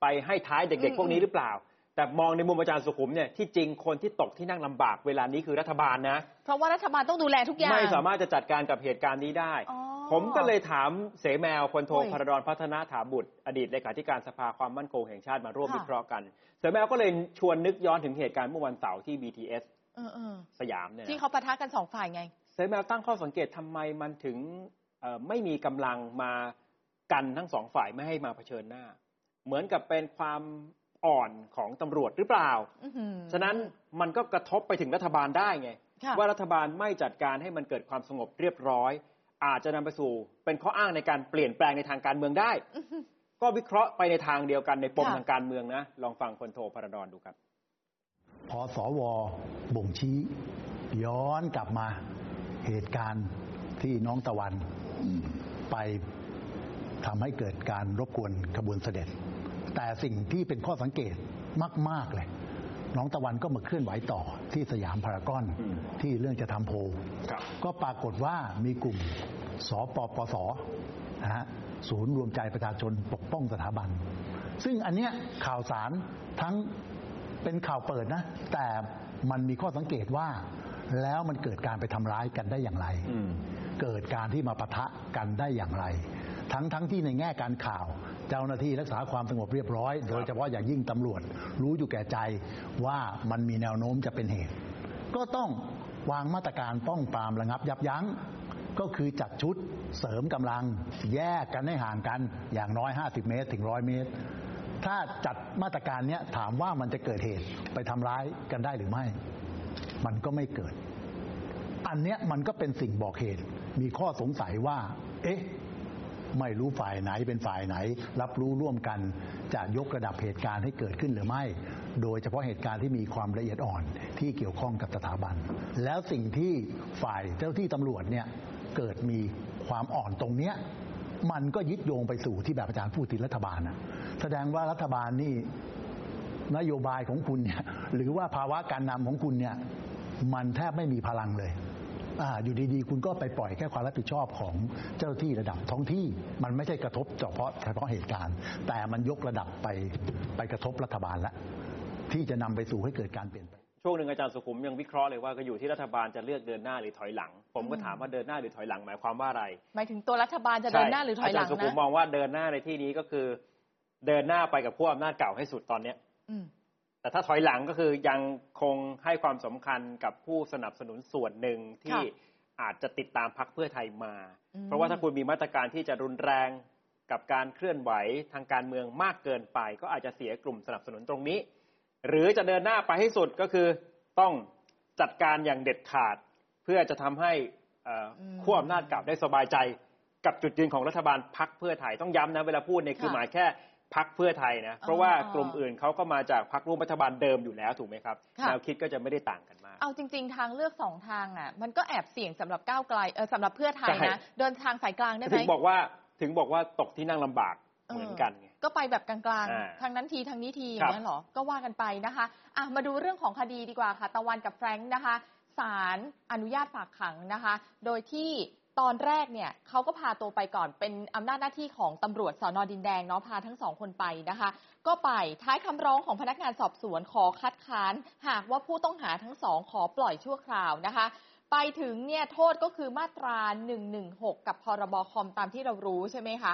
ไปให้ท้ายเด็กอืมๆพวกนี้หรือเปล่า แต่มองในมุมอาจารย์สุขุมเนี่ยที่จริงคนที่ตกที่นั่งลำบากเวลานี้คือรัฐบาลนะ เพราะว่ารัฐบาลต้องดูแลทุกอย่าง ไม่สามารถจะจัดการกับเหตุการณ์นี้ได้อ๋อ ผมก็เลยถามเสแมวพลโทโอ้ยพระดอนพัฒนาถาบุตร อดีตเลขาธิการสภาความมั่นคงแห่งชาติมาร่วมค่ะวิเคราะห์กัน เสแมวก็เลยชวนนึกย้อนถึงเหตุการณ์เมื่อวันเสาร์ที่ BTS เออเออสยามเนี่ยนะที่เขาปะทะกันสองฝ่ายไง เสแมวตั้งข้อสังเกตทำไมมันถึงเอ่อไม่มีกำลังมากันทั้งสองฝ่ายไม่ให้มาเผชิญหน้า เหมือนกับเป็นความอ่อนของตำรวจหรือเปล่าอื้อหือฉะนั้นมันก็กระทบไปถึงรัฐบาลได้ไงค่ะว่ารัฐบาลไม่จัดการให้มันเกิดความสงบเรียบร้อย อาจจะนำไปสู่เป็นข้ออ้างในการเปลี่ยนแปลงในทางการเมืองได้อื้อหือก็วิเคราะห์ไปในทางเดียวกันในปมค่ะทางการเมืองนะ ลองฟังพลโทพระดอนดูครับ พอสวบ่งชี้ ย้อนกลับมาเหตุการณ์ที่น้องตะวันไปทำให้เกิดการรบกวนขบวนเสด็จ แต่สิ่งที่เป็นข้อสังเกตมาก ๆ เลย น้องตะวันก็มาเคลื่อนไหวต่อที่สยามพารากอนอืมที่เรื่องจะทำโพลครับก็ปรากฏว่ามีกลุ่มสปปสนะฮะศูนย์รวมใจประชาชนปกป้องสถาบัน ซึ่งอันเนี้ยข่าวสารทั้งเป็นข่าวเปิดนะ แต่มันมีข้อสังเกตว่าแล้วมันเกิดการไปทำร้ายกันได้อย่างไร เกิดการที่มาปะทะกันได้อย่างไร ทั้งทั้งที่ในแง่การข่าว เจ้าหน้าที่รักษาความสงบเรียบร้อย โดยเฉพาะอย่างยิ่งตำรวจ รู้อยู่แก่ใจว่ามันมีแนวโน้มจะเป็นเหตุ ก็ต้องวางมาตรการป้องปรามระงับยับยั้งก็คือจัดชุดเสริมกำลังแยกกันให้ห่างกันอย่างน้อย 50 เมตรถึง 100 เมตร ถ้าจัดมาตรการเนี้ยถามว่ามันจะเกิดเหตุไปทำร้ายกันได้หรือไม่ มันก็ไม่เกิด อันเนี้ยมันก็เป็นสิ่งบอกเหตุ มีข้อสงสัยว่า เอ๊ะ ไม่รู้ฝ่ายไหนเป็นฝ่ายไหน รับรู้ร่วมกันจะยกระดับเหตุการณ์ให้เกิดขึ้นหรือไม่ โดยเฉพาะเหตุการณ์ที่มีความละเอียดอ่อนที่เกี่ยวข้องกับสถาบัน แล้วสิ่งที่ฝ่ายเจ้าที่ตำรวจเนี่ยเกิดมีความอ่อนตรงเนี้ยมันก็ยึดโยงไปสู่ที่แบบอาจารย์พูดถึงรัฐบาลนะแสดงว่ารัฐบาลนี่นโยบายของคุณเนี่ยหรือว่าภาวะการนำของคุณเนี่ยมันแทบไม่มีพลังเลย อาอยู่ดีๆ คุณก็ไปปล่อยแค่ความรับผิดชอบของเจ้าหน้าที่ระดับท้องที่มันไม่ใช่กระทบเฉพาะเฉพาะเหตุการณ์ แต่มันยกระดับไปไปกระทบรัฐบาลแล้วที่จะนำไปสู่ให้เกิดการเปลี่ยนแปลงช่วงหนึ่งอาจารย์สุขุมยังวิเคราะห์เลยว่าก็อยู่ที่รัฐบาลจะเลือกเดินหน้าหรือถอยหลัง ผมก็ถามว่าเดินหน้าหรือถอยหลังหมายความว่าอะไรหมายถึงตัวรัฐบาลจะเดินหน้าหรือถอยหลังาจารย์สุขุมนะมองว่าเดินหน้าในที่นี้ก็คือ เดินหน้าไปกับขั้วอำนาจเก่าให้สุดตอนเนี้ยอืม แต่ถ้าถอยหลังก็คือยังคงให้ความสำคัญกับผู้สนับสนุนส่วนหนึ่งที่ค่ะอาจจะติดตามพักเพื่อไทยมาอืมเพราะว่าถ้าคุณมีมาตรการที่จะรุนแรงกับการเคลื่อนไหวทางการเมืองมากเกินไป ก็อาจจะเสียกลุ่มสนับสนุนตรงนี้ หรือจะเดินหน้าไปให้สุดก็คือต้องจัดการอย่างเด็ดขาด เพื่อจะทำให้เอ่ออมขั้วอำนาจเก่าได้สบายใจกับจุดยืนของรัฐบาลพักเพื่อไทยต้องย้ำนะเวลาพูดเนี่ยคือค่ะหมายแค่ พักเพื่อไทยนะ เพราะว่าอ๋อกลุ่มอื่นเขาก็มาจากพักร่วมรัฐบาลเดิมอยู่แล้วถูกไหมครับค่ะแนวคิดก็จะไม่ได้ต่างกันมาก เอาจริง ๆ ทางเลือกสองทางอะ มันก็แอบเสี่ยงสำหรับก้าวไกลเออสำหรับเพื่อไทยใช่นะเดินทางสายกลางได้ไหมถึงบอกว่าถึงบอกว่าตกที่นั่งลำบากเหมือนกันไงก็ไปแบบกลางอ่าๆทางนั้นทีทางนี้ทีอครัย่าบงนี้ยเหรอ ก็ว่ากันไปนะคะอะมาดูเรื่องของคดีดีกว่าค่ะ ตะวันกับแฟรงค์นะคะศาลอนุญาตฝากขังนะคะ โดยที่ ตอนแรกเนี่ยเขาก็พาตัวไปก่อนเป็นอำนาจหน้าที่ของตำรวจสอนอดินแดงเนาะพาทั้งสองคนไปนะคะ ก็ไปท้ายคำร้องของพนักงานสอบสวนขอคัดค้าน หากว่าผู้ต้องหาทั้งสองขอปล่อยชั่วคราวนะคะ ไปถึงเนี่ยโทษก็คือมาตรา 116 กับพรบคอมตามที่เรารู้ใช่ไหมคะ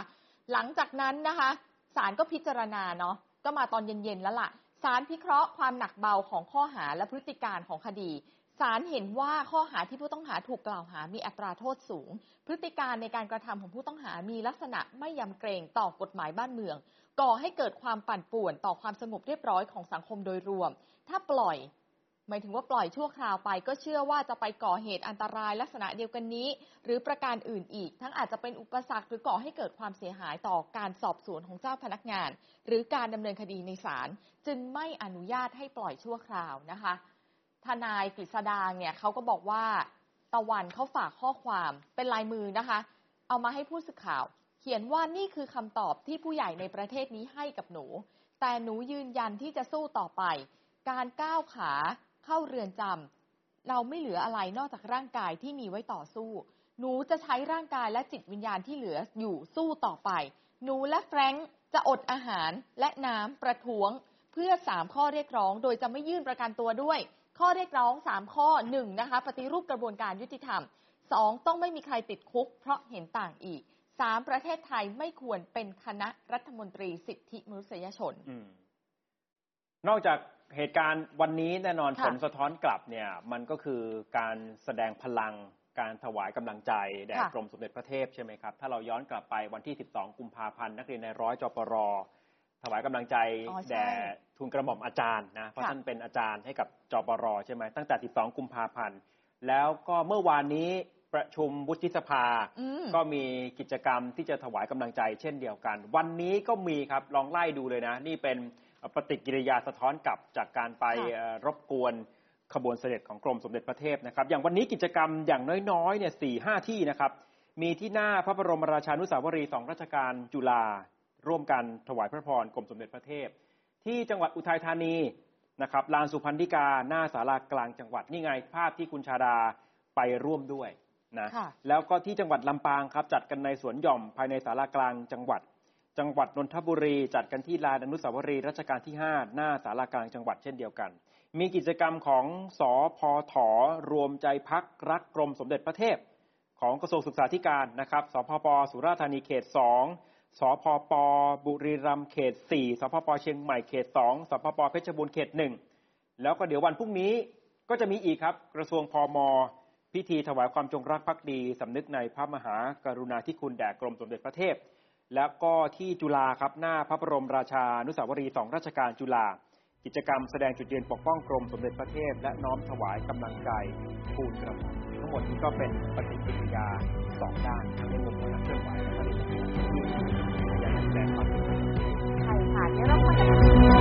หลังจากนั้นนะคะศาลก็พิจารณาเนาะก็มาตอนเย็นๆแล้วล่ะศาลพิเคราะห์ความหนักเบาของข้อหาและพฤติการของคดี ศาลเห็นว่าข้อหาที่ผู้ต้องหาถูกกล่าวหามีอัตราโทษสูง พฤติการในการกระทำของผู้ต้องหามีลักษณะไม่ยำเกรงต่อกฎหมายบ้านเมือง ก่อให้เกิดความปั่นป่วนต่อความสงบเรียบร้อยของสังคมโดยรวม ถ้าปล่อย หมายถึงว่าปล่อยชั่วคราวไป ก็เชื่อว่าจะไปก่อเหตุอันตรายลักษณะเดียวกันนี้ หรือประการอื่นอีก ทั้งอาจจะเป็นอุปสรรคหรือก่อให้เกิดความเสียหายต่อการสอบสวนของเจ้าพนักงาน หรือการดำเนินคดีในศาลจึงไม่อนุญาตให้ปล่อยชั่วคราวนะคะ ทนายกฤษดางเนี่ยเขาก็บอกว่าตะวันเขาฝากข้อความเป็นลายมือนะคะ เอามาให้ผู้สื่อข่าว เขียนว่านี่คือคำตอบที่ผู้ใหญ่ในประเทศนี้ให้กับหนู แต่หนูยืนยันที่จะสู้ต่อไป การก้าวขาเข้าเรือนจำเราไม่เหลืออะไรนอกจากร่างกายที่มีไว้ต่อสู้ หนูจะใช้ร่างกายและจิตวิญญาณที่เหลืออยู่สู้ต่อไป หนูและแฟรงค์จะอดอาหารและน้ำประท้วง เพื่อสามข้อเรียกร้อง โดยจะไม่ยื่นประกันตัวด้วย ข้อเรียกร้องสามข้อหนึ่งนะคะ ปฏิรูปกระบวนการยุติธรรมสองต้องไม่มีใครติดคุก เพราะเห็นต่างอีกสามประเทศไทยไม่ควรเป็นคณะรัฐมนตรีสิทธิมนุษยชนอืมนอกจากเหตุการณ์วันนี้แน่นอนค่ะผลสะท้อนกลับเนี่ย มันก็คือการแสดงพลังการถวายกำลังใจแด่ค่ะกรมสมเด็จพระเทพใช่ไหมครับ ถ้าเราย้อนกลับไปวันที่ 12 กุมภาพันธ์นักเรียนในร้อยจปร ถวายกำลังใจอ๋อใช่แด่ทุนกระหม่อมอาจารย์นะเพราะค่ะท่านเป็นอาจารย์ให้กับจปรใช่ไหมตั้งแต่ 12 กุมภาพันธ์แล้วก็เมื่อวานนี้ประชุมวุฒิสภาอืมก็มีกิจกรรมที่จะถวายกำลังใจเช่นเดียวกัน วันนี้ก็มีครับลองไล่ดูเลยนะ นี่เป็นปฏิกิริยาสะท้อนกลับจากการไปค่ะเอ่อรบกวนขบวนเสด็จของกรมสมเด็จพระเทพนะครับ อย่างวันนี้กิจกรรมอย่างน้อยๆเนี่ยสี่ห้าที่นะครับ มีที่หน้าพระบรมราชานุสาวรีย์สองราชการจุฬา ร่วมกันถวายพระพรกรมสมเด็จพระเทพ ที่จังหวัดอุทัยธานีนะครับลานสุพรรณธิกาหน้าศาลากลางจังหวัดนี่ไงภาพที่คุณชาดาไปร่วมด้วยนะค่ะแล้วก็ที่จังหวัดลำปางครับจัดกันในสวนหย่อมภายในศาลากลางจังหวัด จังหวัดนนทบุรีจัดกันที่ลานอนุสาวรีย์รัชกาลที่ 5 หน้าศาลากลางจังหวัดเช่นเดียวกัน มีกิจกรรมของสอพอถอรวมใจพักรักกรมสมเด็จพระเทพ ของกระทรวงศึกษาธิการนะครับสพปสุราษฎร์ธานีเขต 2 สพปบุรีรัมย์เขต4สพปเชียงใหม่เขต2สพปเพชรบูรณ์เขต1แล้วก็เดี๋ยววันพรุ่งนี้ก็จะมีอีกครับ กระทรวงพมพิธีถวายความจงรักภักดีสำนึกในพระมหากรุณาธิคุณแด่กรมสมเด็จพระเทพ แล้วก็ที่จุฬาครับหน้าพระบรมราชานุสาวรีย์สองราชการจุฬากิจกรรมแสดงจุดยืนปกป้องกรมสมเด็จพระเทพ และน้อมถวายกำลังใจทูลกระหม่อมทั้งหมดนี้ก็เป็นปฏิกิริยาสองด้านทั้งในมุมของนักเคลื่อนไหวและก็ในมุมของที่อยา 看一看别ลาแ